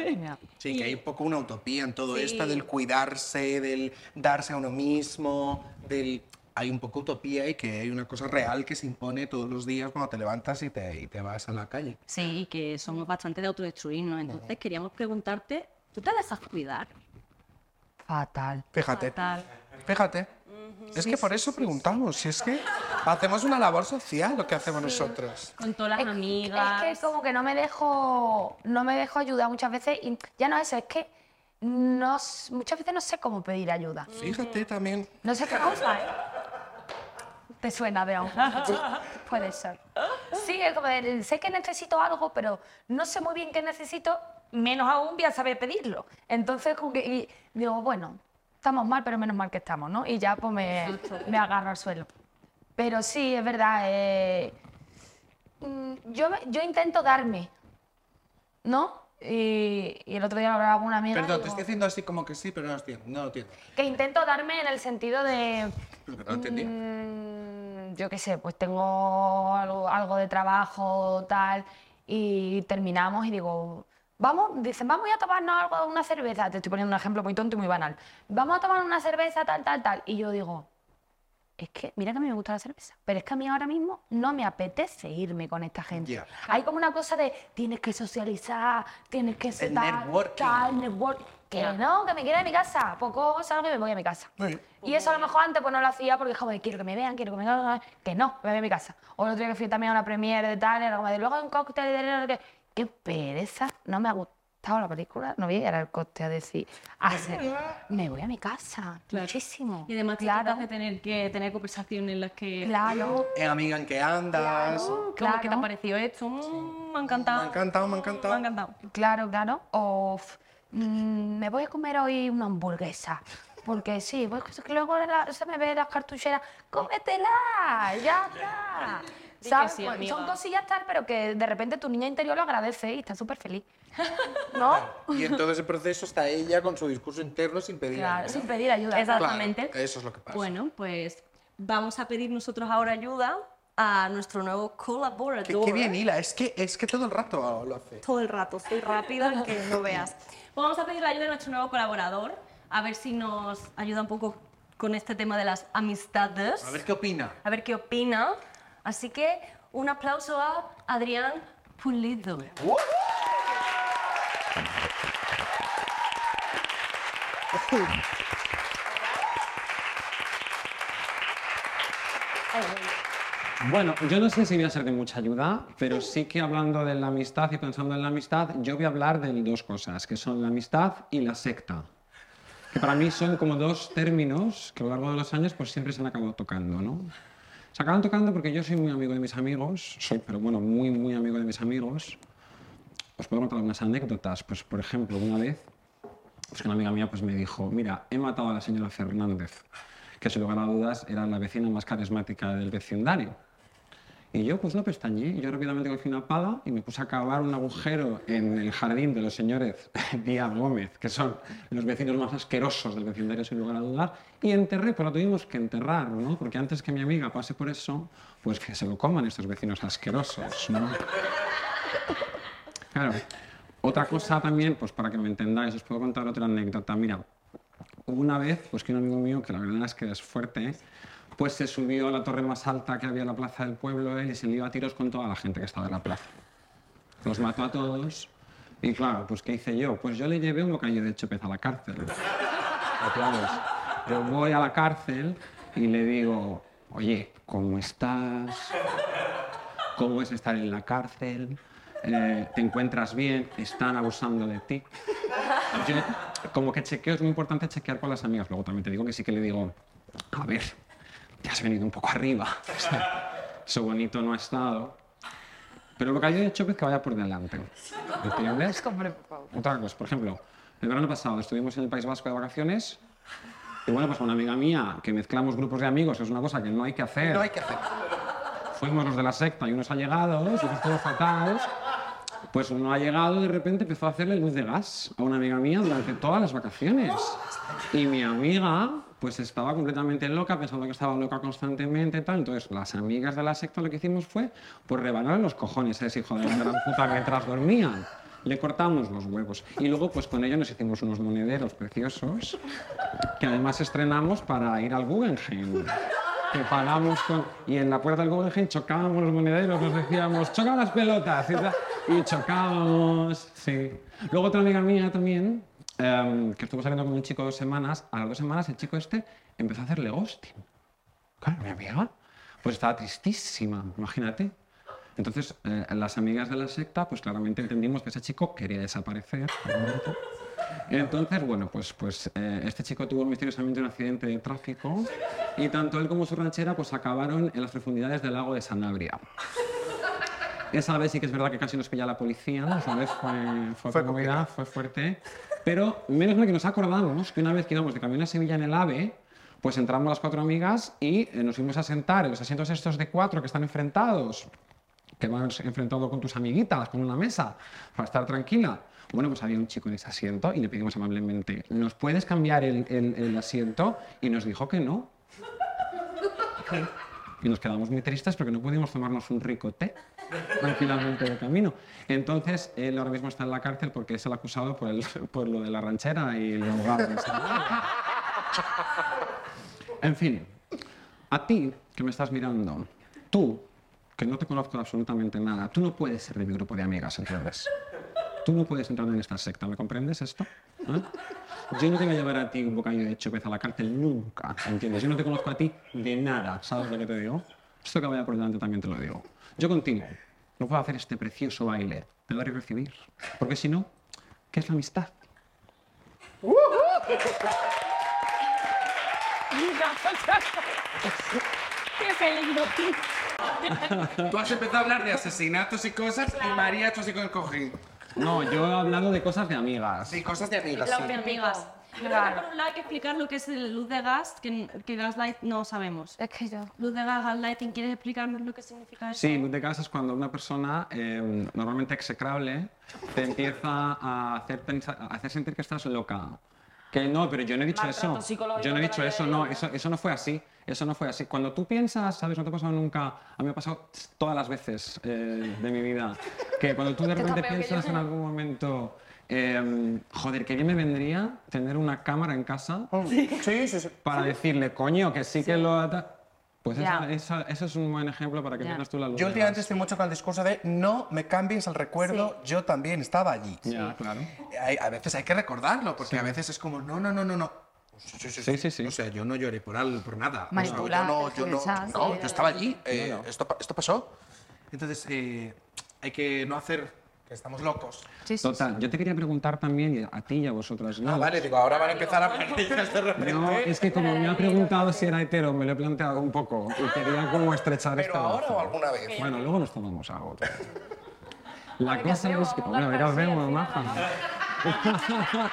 Sí, que hay un poco una utopía en todo Sí. esto del cuidarse, del darse a uno mismo, del... Hay un poco utopía y que hay una cosa real que se impone todos los días cuando te levantas y te, y te vas a la calle. Sí, y que somos bastante de autodestruirnos. Entonces queríamos preguntarte, ¿tú te dejas cuidar? Fatal. Fíjate, Fatal. fíjate. Es que por eso preguntamos, si es que hacemos una labor social lo que hacemos nosotros. Con todas las Es- amigas. Es que como que no me dejo, no me dejo ayudar muchas veces y ya no es eso, es que no, muchas veces no sé cómo pedir ayuda. Fíjate también. No sé qué cosa, ¿eh? ¿Te suena de algo? Puede ser. Sí, es como de, sé que necesito algo, pero no sé muy bien qué necesito, menos aún voy a saber pedirlo. Entonces, como que y digo, bueno, estamos mal, pero menos mal que estamos, ¿no? Y ya pues me, me agarro al suelo. Pero sí, es verdad. eh, mm, yo, yo intento darme, ¿no? Y, y el otro día hablaba con una amiga. Perdón, te estoy haciendo así como que sí, pero no lo entiendo. No lo entiendo. que intento darme en el sentido de. Pero que no entendí. mm, yo qué sé, pues tengo algo, algo de trabajo, tal, y terminamos y digo. Vamos, dicen, vamos a tomarnos algo, una cerveza. Te estoy poniendo un ejemplo muy tonto y muy banal. Vamos a tomar una cerveza, tal, tal, tal. Y yo digo, es que, mira que a mí me gusta la cerveza, pero es que a mí ahora mismo no me apetece irme con esta gente. Hay como una cosa de tienes que socializar, tienes que ser tal, networking. tal, network. Que no, que me quiera en mi casa. Poco salgo y me voy a mi casa. Y eso a lo mejor antes pues no lo hacía porque joder, quiero que me vean, quiero que me vean, que no, me voy a mi casa. O el otro día que fui también a una premiere de tal, era como de luego un cóctel de sé qué. Qué pereza, no me ha gustado la película, no voy a ir al coste a decir, a ser- me voy a mi casa, muchísimo. Y además claro, de tener que tener conversaciones en las que... claro. Eh, amiga, ¿en qué andas? ¿Cómo claro. que te ha parecido esto? Mm, me ha encantado. Me ha encantado, me ha encantado. Me ha encantado. Claro, claro. O mm, me voy a comer hoy una hamburguesa. Porque sí, pues es que luego la- se me ve las cartucheras. ¡Cómetela! ¡Ya está! ¿Sabes? sí, Pues son cosillas tal, pero que de repente tu niña interior lo agradece y está súper feliz. ¿No? Y en todo ese proceso está ella con su discurso interno sin pedir Claro, ayuda. sin pedir ayuda. Exacto. Claro, Exactamente. eso es lo que pasa. Bueno, pues vamos a pedir nosotros ahora ayuda a nuestro nuevo colaborador. qué bien hila, es que, es que todo el rato lo hace. Todo el rato, soy rápida, que no veas. Vamos a pedir la ayuda de nuestro nuevo colaborador, a ver si nos ayuda un poco con este tema de las amistades. A ver qué opina. a ver qué opina. Así que un aplauso a Adrián Pulido. Bueno, yo no sé si voy a ser de mucha ayuda, pero sí que hablando de la amistad y pensando en la amistad, yo voy a hablar de dos cosas, que son la amistad y la secta. Que para mí son como dos términos que a lo largo de los años pues siempre se han acabado tocando, ¿no? Se acaban tocando porque yo soy muy amigo de mis amigos, soy, pero bueno, muy, muy amigo de mis amigos. Os puedo contar unas anécdotas. Pues, por ejemplo, una vez, pues una amiga mía pues me dijo, mira, he matado a la señora Fernández, que sin lugar a dudas era la vecina más carismática del vecindario. Y yo pues no pestañé, yo rápidamente cogí una pala y me puse a cavar un agujero en el jardín de los señores Díaz Gómez, que son los vecinos más asquerosos del vecindario sin lugar a dudar, y enterré, pero lo tuvimos que enterrar, ¿no? Porque antes que mi amiga pase por eso, pues que se lo coman estos vecinos asquerosos, ¿no? Claro. Otra cosa también, pues para que me entendáis, os puedo contar otra anécdota. Mira, hubo una vez, pues que un amigo mío, que la verdad es que es fuerte, pues se subió a la torre más alta que había en la plaza del pueblo él, y se lió a tiros con toda la gente que estaba en la plaza. Los mató a todos. Y claro, pues ¿qué hice yo? Pues yo le llevé un bocadillo de chopez a la cárcel. Yo voy a la cárcel y le digo, oye, ¿cómo estás? ¿Cómo es estar en la cárcel? Eh, ¿Te encuentras bien? ¿Están abusando de ti? Como que chequeo, es muy importante chequear con las amigas. Luego también te digo que sí que le digo, a ver, te has venido un poco arriba. O sea, Eso bonito no ha estado. Pero el bocadillo de chopez que vaya por delante. ¿Entiendes? Otra cosa, por ejemplo, el verano pasado estuvimos en el País Vasco de vacaciones y bueno, pues una amiga mía que mezclamos grupos de amigos, que es una cosa que no hay que hacer. No hay que hacer. Fuimos los de la secta y unos allegados, y todos fatal. Pues uno ha llegado y de repente empezó a hacerle luz de gas a una amiga mía durante todas las vacaciones. Y mi amiga, pues estaba completamente loca, pensando que estaba loca constantemente y tal. Entonces, las amigas de la secta lo que hicimos fue, pues rebanarle los cojones a ese hijo de la gran puta mientras dormían. Le cortamos los huevos. Y luego, pues con ello nos hicimos unos monederos preciosos, que además estrenamos para ir al Guggenheim. Que pagamos con... Y en la puerta del Guggenheim chocábamos los monederos, nos decíamos, choca las pelotas. Y, y chocábamos, sí. Luego otra amiga mía también, em, que estuvo saliendo con un chico dos semanas, a las dos semanas el chico este empezó a hacerle ghosting. Claro, mi amiga, pues estaba tristísima, imagínate. Entonces, eh, las amigas de la secta, pues claramente entendimos que ese chico quería desaparecer. Entonces, bueno, pues, pues eh, este chico tuvo misteriosamente un accidente de tráfico y tanto él como su ranchera pues acabaron en las profundidades del lago de Sanabria. Esa vez sí que es verdad que casi nos pilla la policía, esa vez fue, fue, Fue conmovida, fue fuerte, pero menos mal que nos acordamos que una vez que íbamos de camino a Sevilla en el AVE, pues entramos las cuatro amigas y eh, nos fuimos a sentar en los asientos estos de cuatro que están enfrentados, que vas enfrentado con tus amiguitas, con una mesa, para estar tranquila. Bueno, pues había un chico en ese asiento y le pedimos amablemente, ¿nos puedes cambiar el, el- el asiento? Y nos dijo que no. Y nos quedamos muy tristes porque no pudimos tomarnos un rico té tranquilamente de camino. Entonces, él ahora mismo está en la cárcel porque es el acusado por, el- por lo de la ranchera y el abogado. En fin, a ti que me estás mirando, tú, que no te conozco absolutamente nada, tú no puedes ser de mi grupo de amigas, ¿entiendes? Tú no puedes entrar en esta secta, ¿me comprendes esto? ¿Eh? Yo no te voy a llevar a ti un bocadillo de chupez a la cárcel nunca, ¿entiendes? Yo no te conozco a ti de nada, ¿sabes lo que te digo? Esto que vaya por delante también te lo digo. Yo contigo no puedo hacer este precioso baile de dar y recibir, porque si no, ¿qué es la amistad? ¡Qué feliz! Tú has empezado a hablar de asesinatos y cosas y María ha hecho así con el cojín. No, yo he hablado de cosas de amigas. Sí, cosas de amigas. Las sí. de amigas. Claro. Por un lado hay que explicar lo que es el luz de gas, que, que gaslight no sabemos. Es que yo... Luz de gas, gaslighting, ¿quieres explicarnos lo que significa eso? Sí, luz de gas es cuando una persona, eh, normalmente execrable, te empieza a hacer, a hacer sentir que estás loca. Que no, pero yo no he dicho Maltrato eso. Yo no he dicho eso, no, eso, eso no fue así. Eso no fue así. Cuando tú piensas, ¿sabes? No te ha pasado nunca. A mí me ha pasado todas las veces eh, de mi vida. Que cuando tú de repente piensas yo. en algún momento, eh, joder, que bien me vendría tener una cámara en casa Sí, sí, sí. para decirle, coño, que sí, que lo... ata-". Pues Ya. esa- esa- eso es un buen ejemplo para que Ya. tengas tú la luz. Yo últimamente estoy mucho con el discurso de no me cambies el recuerdo, yo también estaba allí. Ya, claro. Hay- a veces hay que recordarlo, porque a veces es como, no, no, no, no, no. Sí, Sí, sí, sí. O sea, yo no lloré por algo, por nada. O sea, yo no, yo no, no, sí. yo estaba allí, eh, esto, esto pasó. Entonces, eh, hay que no hacer que estamos locos. Sí, sí, Total, yo te quería preguntar también, a ti y a vosotras Ah, dos. vale, digo, ahora van a empezar a planillas de repente. No, es que como me ha preguntado si era hetero, me lo he planteado un poco y quería como estrechar ¿Pero esta ahora o alguna vez? Bueno, luego nos tomamos algo. La cosa es que... A Bueno, vemos, al maja.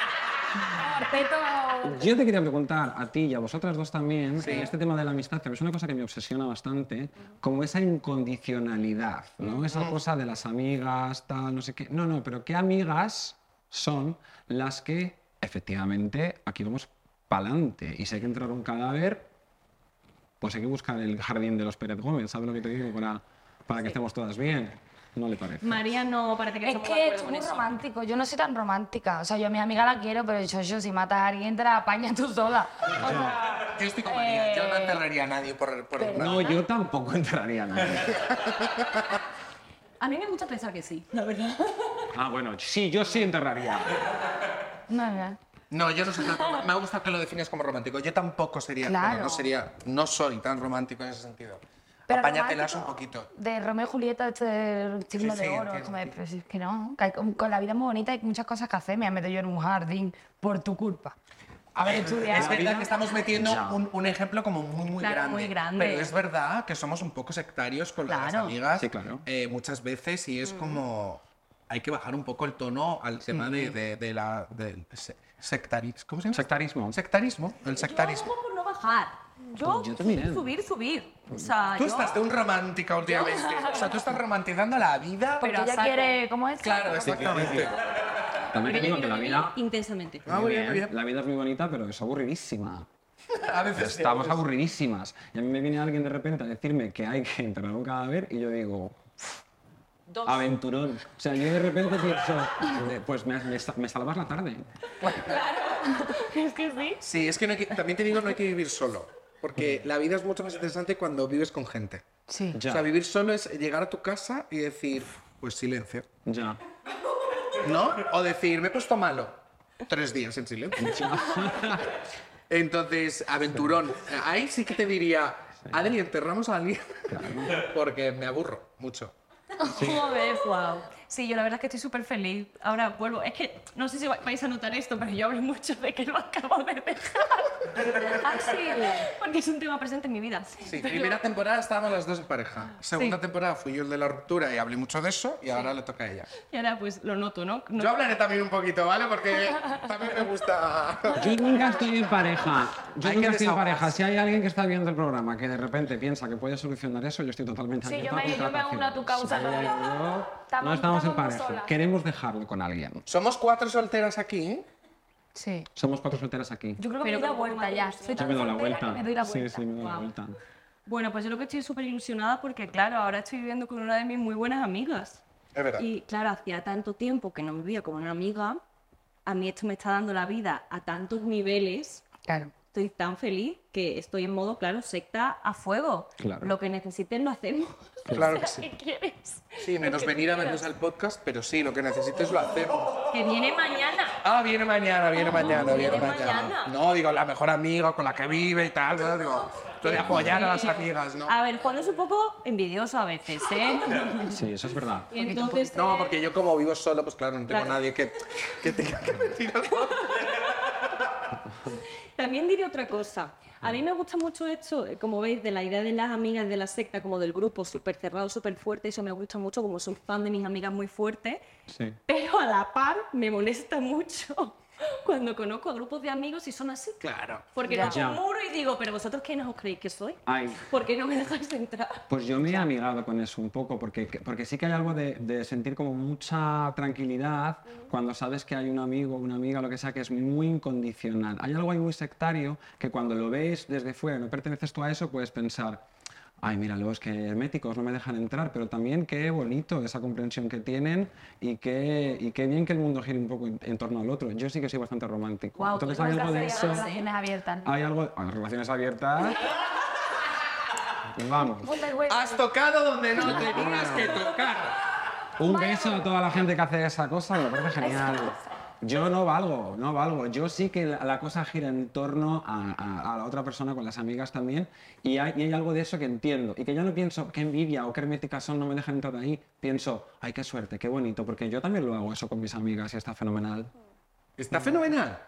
Yo te quería preguntar a ti y a vosotras dos también, este tema de la amistad, que es una cosa que me obsesiona bastante, como esa incondicionalidad, ¿no? Esa cosa de las amigas, tal, no sé qué. No, no, pero ¿qué amigas son las que efectivamente aquí vamos pa'lante? Y si hay que entrar un cadáver, pues hay que buscar el jardín de los Pérez Gómez, ¿sabes lo que te digo? Para, para que estemos todas bien. ¿No le parece? María no parece que Es que es muy eso. romántico. Yo no soy tan romántica. O sea, yo a mi amiga la quiero, pero yo, yo si matas a alguien, te la apañas tú sola. O sea, Yo estoy con María, yo no Eh, enterraría a nadie por... por No, yo tampoco entraría en eso. A mí me gusta pensar que sí, la verdad. Ah, bueno, sí, yo sí enterraría. no, no. No, yo no soy tan romántico. Me gusta que lo defines como romántico. Yo tampoco sería, Claro. bueno, no sería, no soy tan romántico en ese sentido. Pero Apáñatelas un poquito. De Romeo y Julieta, este del signo Sí, sí, de oro. entiendo, de, pues es que no, que hay- con, con la vida muy bonita hay muchas cosas que hacer. Me he metido yo en un jardín por tu culpa. A ver, Estudiar. es verdad que estamos metiendo Ya. un, un ejemplo como muy, muy Claro, grande. muy grande. Pero es verdad que somos un poco sectarios con las Claro. amigas Sí, claro. eh, muchas veces y Mm. es como... Hay que bajar un poco el tono al tema de, de, de la... del se- sectarismo. ¿Cómo se llama? Sectarismo. Sectarismo. El Yo sectarismo. por no bajar. Yo, Yo también. subir, subir. O sea, Tú yo... estás de un romántica últimamente. O sea, tú estás romantizando la vida. Porque Pero ella saco. quiere, ¿cómo es? Claro, exactamente. También te digo que la vida, Intensamente. Ah, muy bien, bien. la vida es muy bonita, pero es aburridísima. A veces estamos aburridísimas. Y a mí me viene alguien de repente a decirme que hay que enterrar un cadáver y yo digo, aventurón. O sea, yo de repente pienso, pues me, me, me salvas la tarde. Es que sí. Sí, es que no hay que- también te digo, no hay que vivir solo. Porque la vida es mucho más interesante cuando vives con gente. Sí. Ya. O sea, vivir solo es llegar a tu casa y decir, pues silencio. Ya. ¿No? O decir, me he puesto malo. Tres días en silencio. Entonces, aventurón. Ahí sí que te diría, Adeli, enterramos a alguien. Porque me aburro mucho. Joder, wow. Sí, yo la verdad es que estoy súper feliz. Ahora vuelvo. Es que no sé si va- vais a notar esto, pero yo hablo mucho de que lo acabo de dejar. Ah, sí. Porque es un tema presente en mi vida. Sí, primera temporada estábamos las dos en pareja. Segunda temporada fui yo el de la ruptura y hablé mucho de eso y ahora le toca a ella. Y ahora pues lo noto, ¿no? No- Yo hablaré también un poquito, ¿vale? Porque también me gusta... Yo nunca estoy en pareja. Yo Hay nunca estoy en pareja. Si hay alguien que está viendo el programa que de repente piensa que puede solucionar eso, yo estoy totalmente Sí, yo me- yo me uno a tu causa, Sí, ¿no? yo- no Estamos- estamos en pareja. solas. Queremos dejarlo con alguien. Somos cuatro solteras aquí. Sí. Somos cuatro solteras aquí. Yo creo que Pero me doy la vuelta ya. Soy tan me doy la vuelta. Me doy la Sí, vuelta. sí, me doy la Guau. vuelta. Bueno, pues yo lo que estoy súper ilusionada porque, claro, ahora estoy viviendo con una de mis muy buenas amigas. Es verdad. Y, claro, hacía tanto tiempo que no vivía como una amiga. A mí esto me está dando la vida a tantos niveles. Claro. Estoy tan feliz que estoy en modo, claro, secta a fuego. Claro. Lo que necesiten lo hacemos. Claro que ¿Qué sí. quieres? Sí, menos venir a vernos al podcast, pero sí, lo que necesites lo hacemos. Que viene mañana. Ah, viene mañana, viene mañana, viene viene mañana. mañana. No, digo, la mejor amiga con la que vive y tal, ¿no? Digo, estoy de apoyar a las amigas, ¿no? A ver, Juan es un poco envidioso a veces, ¿eh? Sí, eso es verdad. Entonces, No, porque yo como vivo solo, pues claro, no tengo Claro. nadie que, que tenga que decir algo. También diré otra cosa. A mí me gusta mucho esto, eh, como veis, de la idea de las amigas de la secta, como del grupo súper cerrado, súper fuerte. Eso me gusta mucho, como soy fan de mis amigas muy fuertes. Sí. Pero a la par me molesta mucho cuando conozco a grupos de amigos y son así. Claro. Porque Ya. no Ya. un muro y digo, pero vosotros quiénes os creéis que soy? Ay, ¿Por qué no me dejáis entrar? Pues yo me he amigado con eso un poco, porque, porque sí que hay algo de, de sentir como mucha tranquilidad cuando sabes que hay un amigo, una amiga, lo que sea, que es muy incondicional. Hay algo ahí muy sectario que cuando lo ves desde fuera, no perteneces tú a eso, puedes pensar, ay, mira, los que herméticos no me dejan entrar, pero también qué bonito esa comprensión que tienen y qué, y qué bien que el mundo gire un poco en, en torno al otro. Yo sí que soy bastante romántico. Guau, Entonces tú hay algo de eso. Relaciones abiertas. ¿no? Hay algo, ah, relaciones abiertas. Vamos. Has tocado donde no tenías que tocar. Un beso a toda la gente que hace esa cosa, me parece genial. Yo no valgo, no valgo. Yo sí que la, la cosa gira en torno a, a- a la otra persona, con las amigas también, y hay, y hay algo de eso que entiendo. Y que ya no pienso qué envidia o qué herméticas son, no me dejan entrar ahí. Pienso, ay, qué suerte, qué bonito, porque yo también lo hago eso con mis amigas y está fenomenal. Está fenomenal.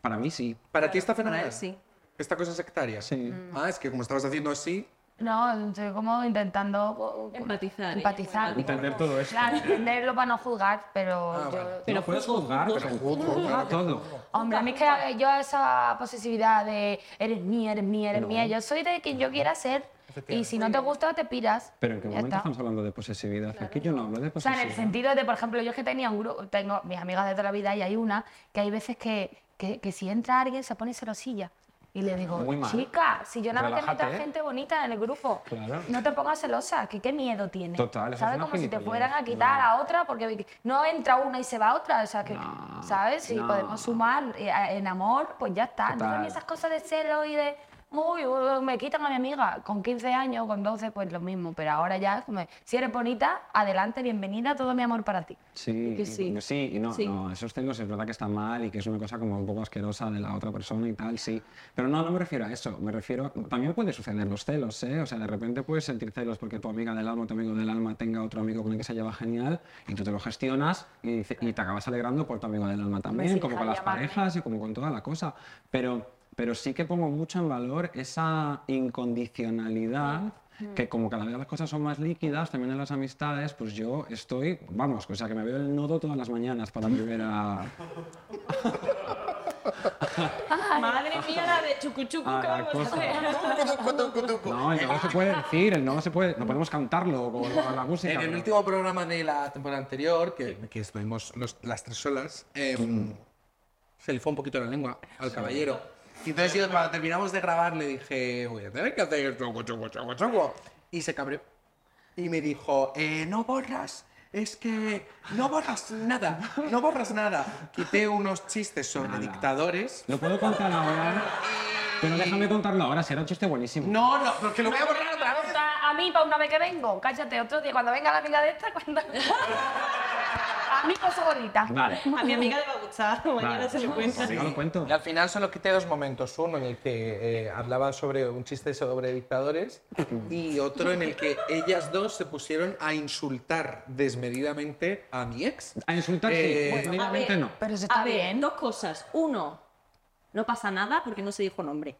Para mí sí. Para ti está Para fenomenal. él sí. Esta cosa sectaria. Sí. Ah, es que como estabas haciendo así. No, estoy como intentando Empatizar. ¿eh? empatizar. Entender todo eso. Claro, entenderlo para no juzgar, pero Ah, yo... vale. Pero puedes juzgar, pero juzgar todo. Hombre, a mí es que yo esa posesividad de eres mía, eres mía, eres mía, yo soy de quien yo quiera ser. Y si no te gusta, te piras. Pero ¿en qué momento está. estamos hablando de posesividad? Aquí yo no hablo de O sea, en posesividad. el sentido de, por ejemplo, yo es que tenía un grupo, tengo mis amigas de toda la vida y hay una que hay veces que, que, que si entra alguien se pone celosilla. Y le digo, chica, si yo nada más te meto a gente bonita en el grupo, Claro. no te pongas celosa, que qué miedo tiene. Total, ¿Sabes? Como si te fueran a quitar a otra porque no entra una y se va otra. O sea, que, No, ¿sabes? Si no. podemos sumar eh, en amor, pues ya está. Entonces, Total. esas cosas de celo y de. Uy, uy, me quitan a mi amiga. Con 15 años, con 12, pues lo mismo. Pero ahora ya, como, si eres bonita, adelante, bienvenida, todo mi amor para ti. Sí, Que y- sí. sí, y no, Sí. no, esos celos es verdad que está mal y que es una cosa como un poco asquerosa de la otra persona y tal, sí. Pero no, no me refiero a eso, me refiero, también puede suceder los celos, ¿eh? O sea, de repente puedes sentir celos porque tu amiga del alma, tu amigo del alma tenga otro amigo con el que se lleva genial y tú te lo gestionas y, y te acabas alegrando por tu amigo del alma también, sí, como con las llamarme. parejas y como con toda la cosa. Pero, pero sí que pongo mucho en valor esa incondicionalidad que como cada vez las cosas son más líquidas, también en las amistades, pues yo estoy, vamos, o sea, que me veo el nodo todas las mañanas para volver a, Madre mía, la de chucuchucu a que vamos a hacer. No, el no no se puede decir, el no no se puede, no podemos cantarlo con, con la música. En el pero- último programa de la temporada anterior, que, que estuvimos los- las tres solas, em, se le fue un poquito la lengua al caballero. Y entonces yo cuando terminamos de grabar le dije, voy a tener que hacer choco, choco, choco, choco. Y se cabreó. Y me dijo, eh, no borras, es que no borras nada, no borras nada. Quité unos chistes sobre Nada. dictadores. Lo puedo contar ahora, pero déjame contarlo ahora, será un chiste buenísimo. No, no, porque lo voy a borrar otra vez. A mí, para una vez que vengo, cállate otro día, cuando venga la amiga de esta, cuando... A mí cosa bonita. Vale. A mi amiga le va a gustar. Mañana vale. se lo cuenta. Venga, lo cuento. Y al final solo quité dos momentos. Uno en el que eh, hablaba sobre un chiste sobre dictadores y otro en el que ellas dos se pusieron a insultar desmedidamente a mi ex. A insultar, Eh, sí. Definitivamente no. Pero eso está A ver, dos cosas. Uno, no pasa nada porque no se dijo nombre.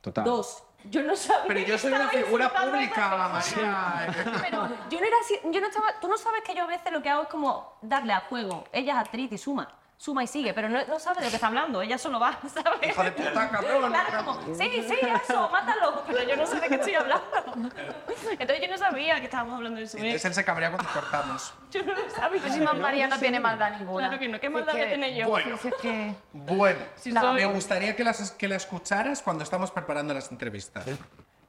Total. Dos, yo no sabía. Pero yo soy una figura pública, María. Pero yo no era así, yo no estaba, tú no sabes que yo a veces lo que hago es como darle a juego. Ella es actriz y suma, suma y sigue, pero no, no sabe de lo que está hablando, ella solo va, ¿sabes? Hijo de puta, cabrón. Claro, como, sí, sí, eso, mátalo, pero yo no sé de qué estoy hablando. Entonces yo no sabía que estábamos hablando de eso. ¿eh? Entonces él se cabrea cuando cortamos. Yo no lo sabía. Pues si más María no tiene maldad ninguna. Claro que no, ¿qué maldad a tener yo? Bueno. si es que... Bueno, soy- me gustaría que, las, que la escucharas cuando estamos preparando las entrevistas.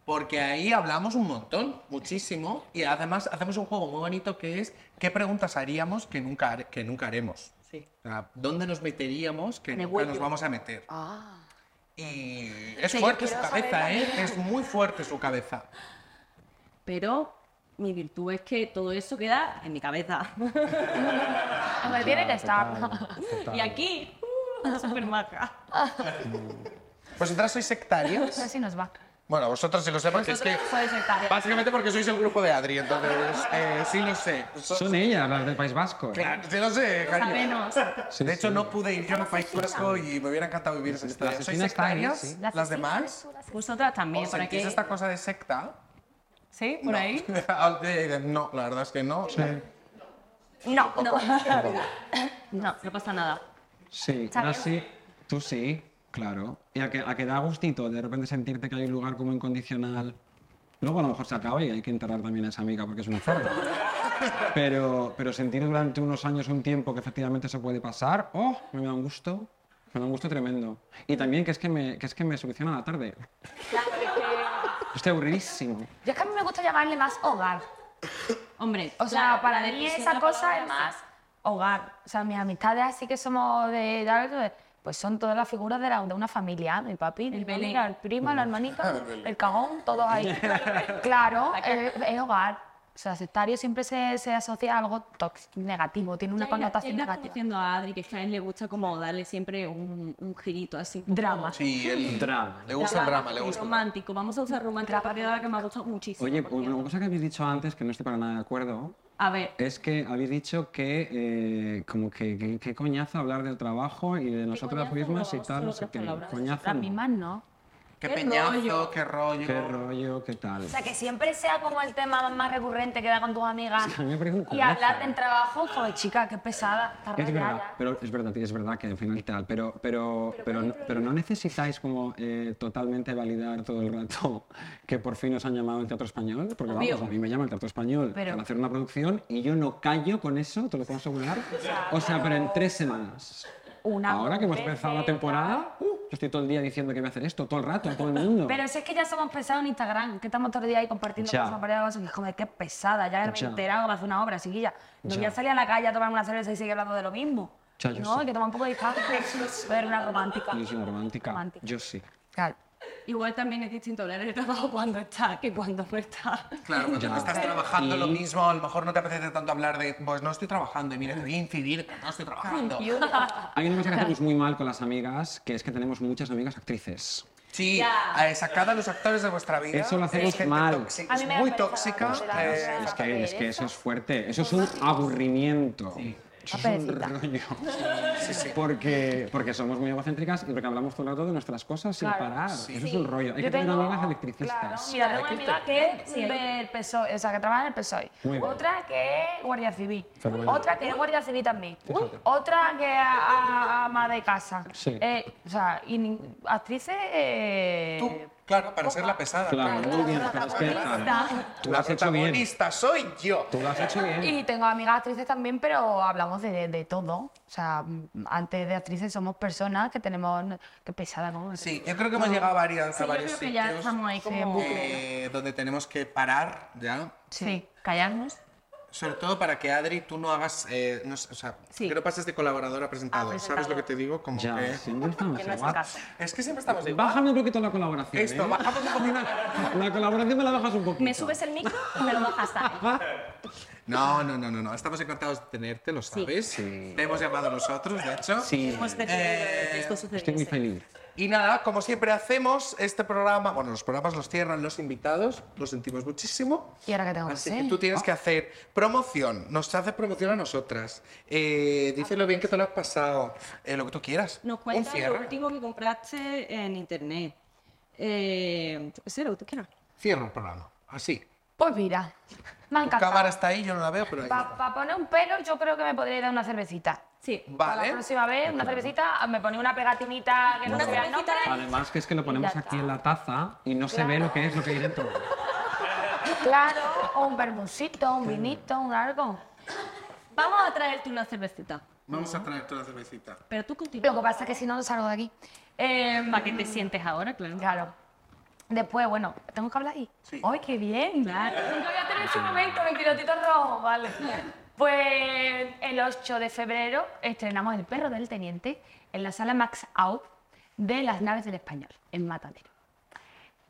Porque ahí hablamos un montón, muchísimo, y además hacemos un juego muy bonito que es qué preguntas haríamos que nunca, que nunca haremos. Sí. ¿Dónde nos meteríamos que nunca nos vamos a meter? Ah. Y es fuerte su cabeza, ¿eh? Es muy fuerte su cabeza. Pero mi virtud es que todo eso queda en mi cabeza. Hombre, tiene que estar. y aquí, uh, súper maja. ¿Vosotras sois sectarias? Así nos va. Bueno, vosotros sí lo sé porque es que... Puede ser sectaria. Básicamente porque sois el grupo de Adri, entonces eh, sí lo sé. Son ellas, las del País Vasco. ¿eh? Claro, sí lo sé, cariño. Sabemos. Sí, De hecho, sí. no pude ir yo al País Vasco y me hubiera encantado vivir esa historia. ¿Sois asesinas sectarias? estáis, ¿Las demás? Vosotras también, ¿Os sentís que... esta cosa de secta? ¿Sí? ¿Por ahí? no, la verdad es que no. No, no. No, no pasa nada. Sí, sí, tú sí, claro. Y a que, a que da gustito de repente sentirte que hay un lugar como incondicional. Luego a lo mejor se acaba y hay que enterrar también a esa amiga porque es una zorra. Pero, pero sentir durante unos años un tiempo que efectivamente se puede pasar, ¡oh! Me da un gusto. Me da un gusto tremendo. Y también que es que me, que es que me soluciona la tarde. Estoy aburridísimo. Yo es que a mí me gusta llamarle más hogar. Hombre, O sea, claro, para mí esa cosa es más hogar. O sea, mis amistades así que somos de, de- pues son todas las figuras de, la- de una familia. Mi papi, mi Belén. amiga, el primo, la hermanita, el cagón, todos ahí. Claro, es, es hogar. O sea, sectario siempre se, se asocia a algo negativo, tiene una connotación Ella está negativa. diciendo a Adri que a él le gusta como darle siempre un, un girito así. Drama. Sí, el Drama. Le gusta el drama, le gusta. el. Romántico. Vamos a usar romántico para que me ha gustado muchísimo. Oye, una cosa que habéis dicho antes, que no estoy para nada de acuerdo, A ver, Es que habéis dicho que, eh, como que, que coñazo hablar del trabajo y de nosotras mismas y tal, no sé qué. Coñazo. Las no. mismas no. Qué Qué peñazo, rollo. qué rollo. Qué rollo, qué tal. O sea, que siempre sea como el tema más recurrente que da con tus amigas. a mí me parece un y coñazo. hablar del trabajo, joder, chica, qué pesada. Está Es verdad, ya. pero es verdad, es verdad que al final tal, pero, pero, pero, no, pero no necesitáis como eh, totalmente validar todo el rato que por fin os han llamado el Teatro Español, porque Obvio. vamos, a mí me llama el Teatro Español Pero- para hacer una producción y yo no callo con eso, te lo puedo asegurar. O sea, pero en tres semanas. Una Ahora que hemos empezado la temporada, uh, yo estoy todo el día diciendo que voy a hacer esto, todo el rato, a todo el mundo. Pero si es que ya somos pesados en Instagram, que estamos todo el día ahí compartiendo Ya. cosas variadas, y joder, qué pesada, ya me he Ya. enterado que va a hacer una obra, chiquilla. No voy Ya. a salir a la calle a tomar una cerveza y seguir hablando de lo mismo. Ya, yo no, hay que tomar un poco de distancia. Ver una romántica. Yo soy una romántica. Romántica. Yo sí. Claro. Igual también es distinto hablar de trabajo cuando está que cuando no está. Claro, cuando no estás trabajando Y- lo mismo, a lo mejor no te apetece tanto hablar de, pues no estoy trabajando, y mira, te voy a incidir no estoy trabajando. Hay una cosa que hacemos muy mal con las amigas, que es que tenemos muchas amigas actrices. Sí, eh, sacad a los actores de vuestra vida. Eso lo hacemos Es mal. es muy tóxica. eh. Es que, es que eso es fuerte, eso es un aburrimiento. Eso es un perecita. rollo. Porque, porque somos muy egocéntricas y porque hablamos todo el rato de nuestras cosas sin Claro. parar. Eso es un rollo. Hay Yo que tener tengo- amigas Claro, electricistas. mira, tengo una amiga que es del PSOE, o sea, que trabaja en el PSOE. Muy bien. Otra que es guardia civil. Fenomenal. Otra que es guardia civil también. Otra que es a- a- ama de casa. Sí. Eh, o sea, y actrices... eh, claro, para ser la pesada. Claro, muy bien, pero es que claro, tú lo La has hecho bien. protagonista soy yo. Tú lo has hecho bien. Y tengo amigas actrices también, pero hablamos de, de todo. O sea, antes de actrices somos personas que tenemos... Qué pesada, ¿no? Sí, yo creo que hemos llegado a, varias, Sí, a yo varios creo que ya sitios estamos ahí como... eh, donde tenemos que parar ya. Sí, callarnos. Sobre todo para que Adri, tú no hagas, eh, no o sea, Sí. que no pases de colaborador a presentador. A ¿Sabes lo que te digo? Como Ya, que... siempre estamos igual. caso. Es que siempre estamos igual. Bájame un poquito la colaboración. Esto, ¿eh? bajamos un poquito. La colaboración me la bajas un poquito. Me subes el micro y me lo bajas ahí. No, no, no, no, no. Estamos encantados de tenerte, lo sabes. Sí. Te hemos llamado nosotros, de hecho. Sí, Hemos decidido que esto estoy muy feliz. Y nada, como siempre hacemos, este programa, bueno, los programas los cierran los invitados, lo sentimos muchísimo. ¿Y ahora qué tengo que Así hacer? que tú tienes que hacer promoción, nos haces promoción a nosotras. Eh, dices lo bien que te lo has pasado, eh, lo que tú quieras. Nos Un cuentas lo cierre. último que compraste en internet. Eh, lo que tú quieras. Cierra el programa, así. Pues mira, me ha Tu encantado. cámara está ahí, yo no la veo, pero ahí. Para poner un pelo, yo creo que me podría dar una cervecita. Sí. Para la Vale. próxima vez, una cervecita, me ponía una pegatinita que no se vea el nombre. Además que es que lo ponemos aquí en la taza y no se ve lo que es lo que hay dentro. Claro, o un vermusito, un vinito, un algo. Vamos a traerte una cervecita. Vamos a traerte una cervecita. Pero tú continúa. Lo que pasa es que si no, no salgo de aquí. Eh, Para que te sientes ahora, claro. Claro. Después, bueno, ¿tengo que hablar ahí? Sí. ¡Ay, qué bien! Claro. Nunca había tenido ese momento, mi pilotito rojo, vale. Pues el 8 de febrero estrenamos El perro del teniente en la sala Max Out de las naves del español, en Matadero.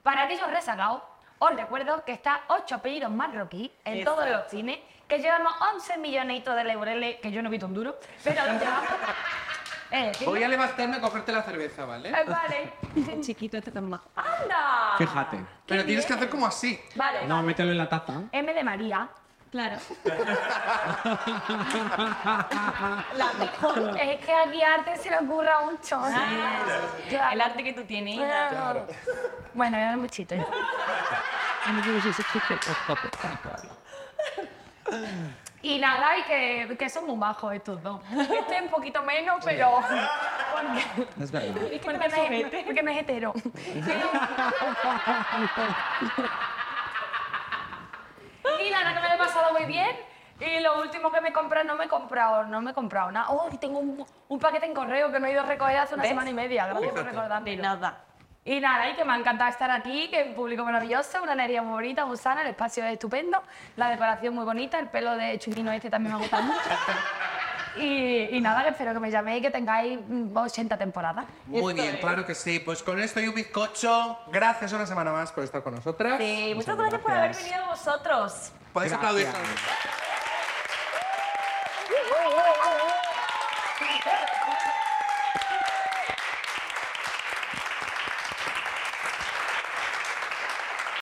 Para aquellos rezagados, os recuerdo que está ocho apellidos marroquí en todos los cines, que llevamos 11 millonitos de laureles, que yo no he visto un duro, pero lo llevamos. Eh. Voy a levantarme a cogerte la cerveza, ¿vale? Eh, vale. Chiquito este tan majo. ¡Anda! Fíjate. Pero tienes que hacer como así. Vale. No, mételo en la taza. M de María. Claro. La mejor. Es que aquí arte se le ocurra mucho. Claro. El arte que tú tienes. Claro. Bueno, ya un muchito. Y nada, y que, que son muy majos estos dos. Este un poquito menos, pero. Porque, Es verdad. porque, me, porque me es hetero. y nada, que me lo he pasado muy bien. Y lo último que me he comprado, no me he comprado, no me he comprado nada. Oh, y tengo un, un paquete en correo que no he ido a recoger hace una ¿Ves? semana y media. Gracias por De recordarme. nada. Y nada, y que me ha encantado estar aquí, que un público maravilloso, una energía muy bonita, muy sana, el espacio es estupendo, la decoración muy bonita, el pelo de chulino este también me ha gustado mucho. Y, y, nada, espero que me llaméis y que tengáis mm, 80 temporadas. Muy bien, claro que sí. Pues con esto y un bizcocho, gracias una semana más por estar con nosotras. Sí, muchas, gracias, por haber venido vosotros. Podéis aplaudir. Uh, uh, uh,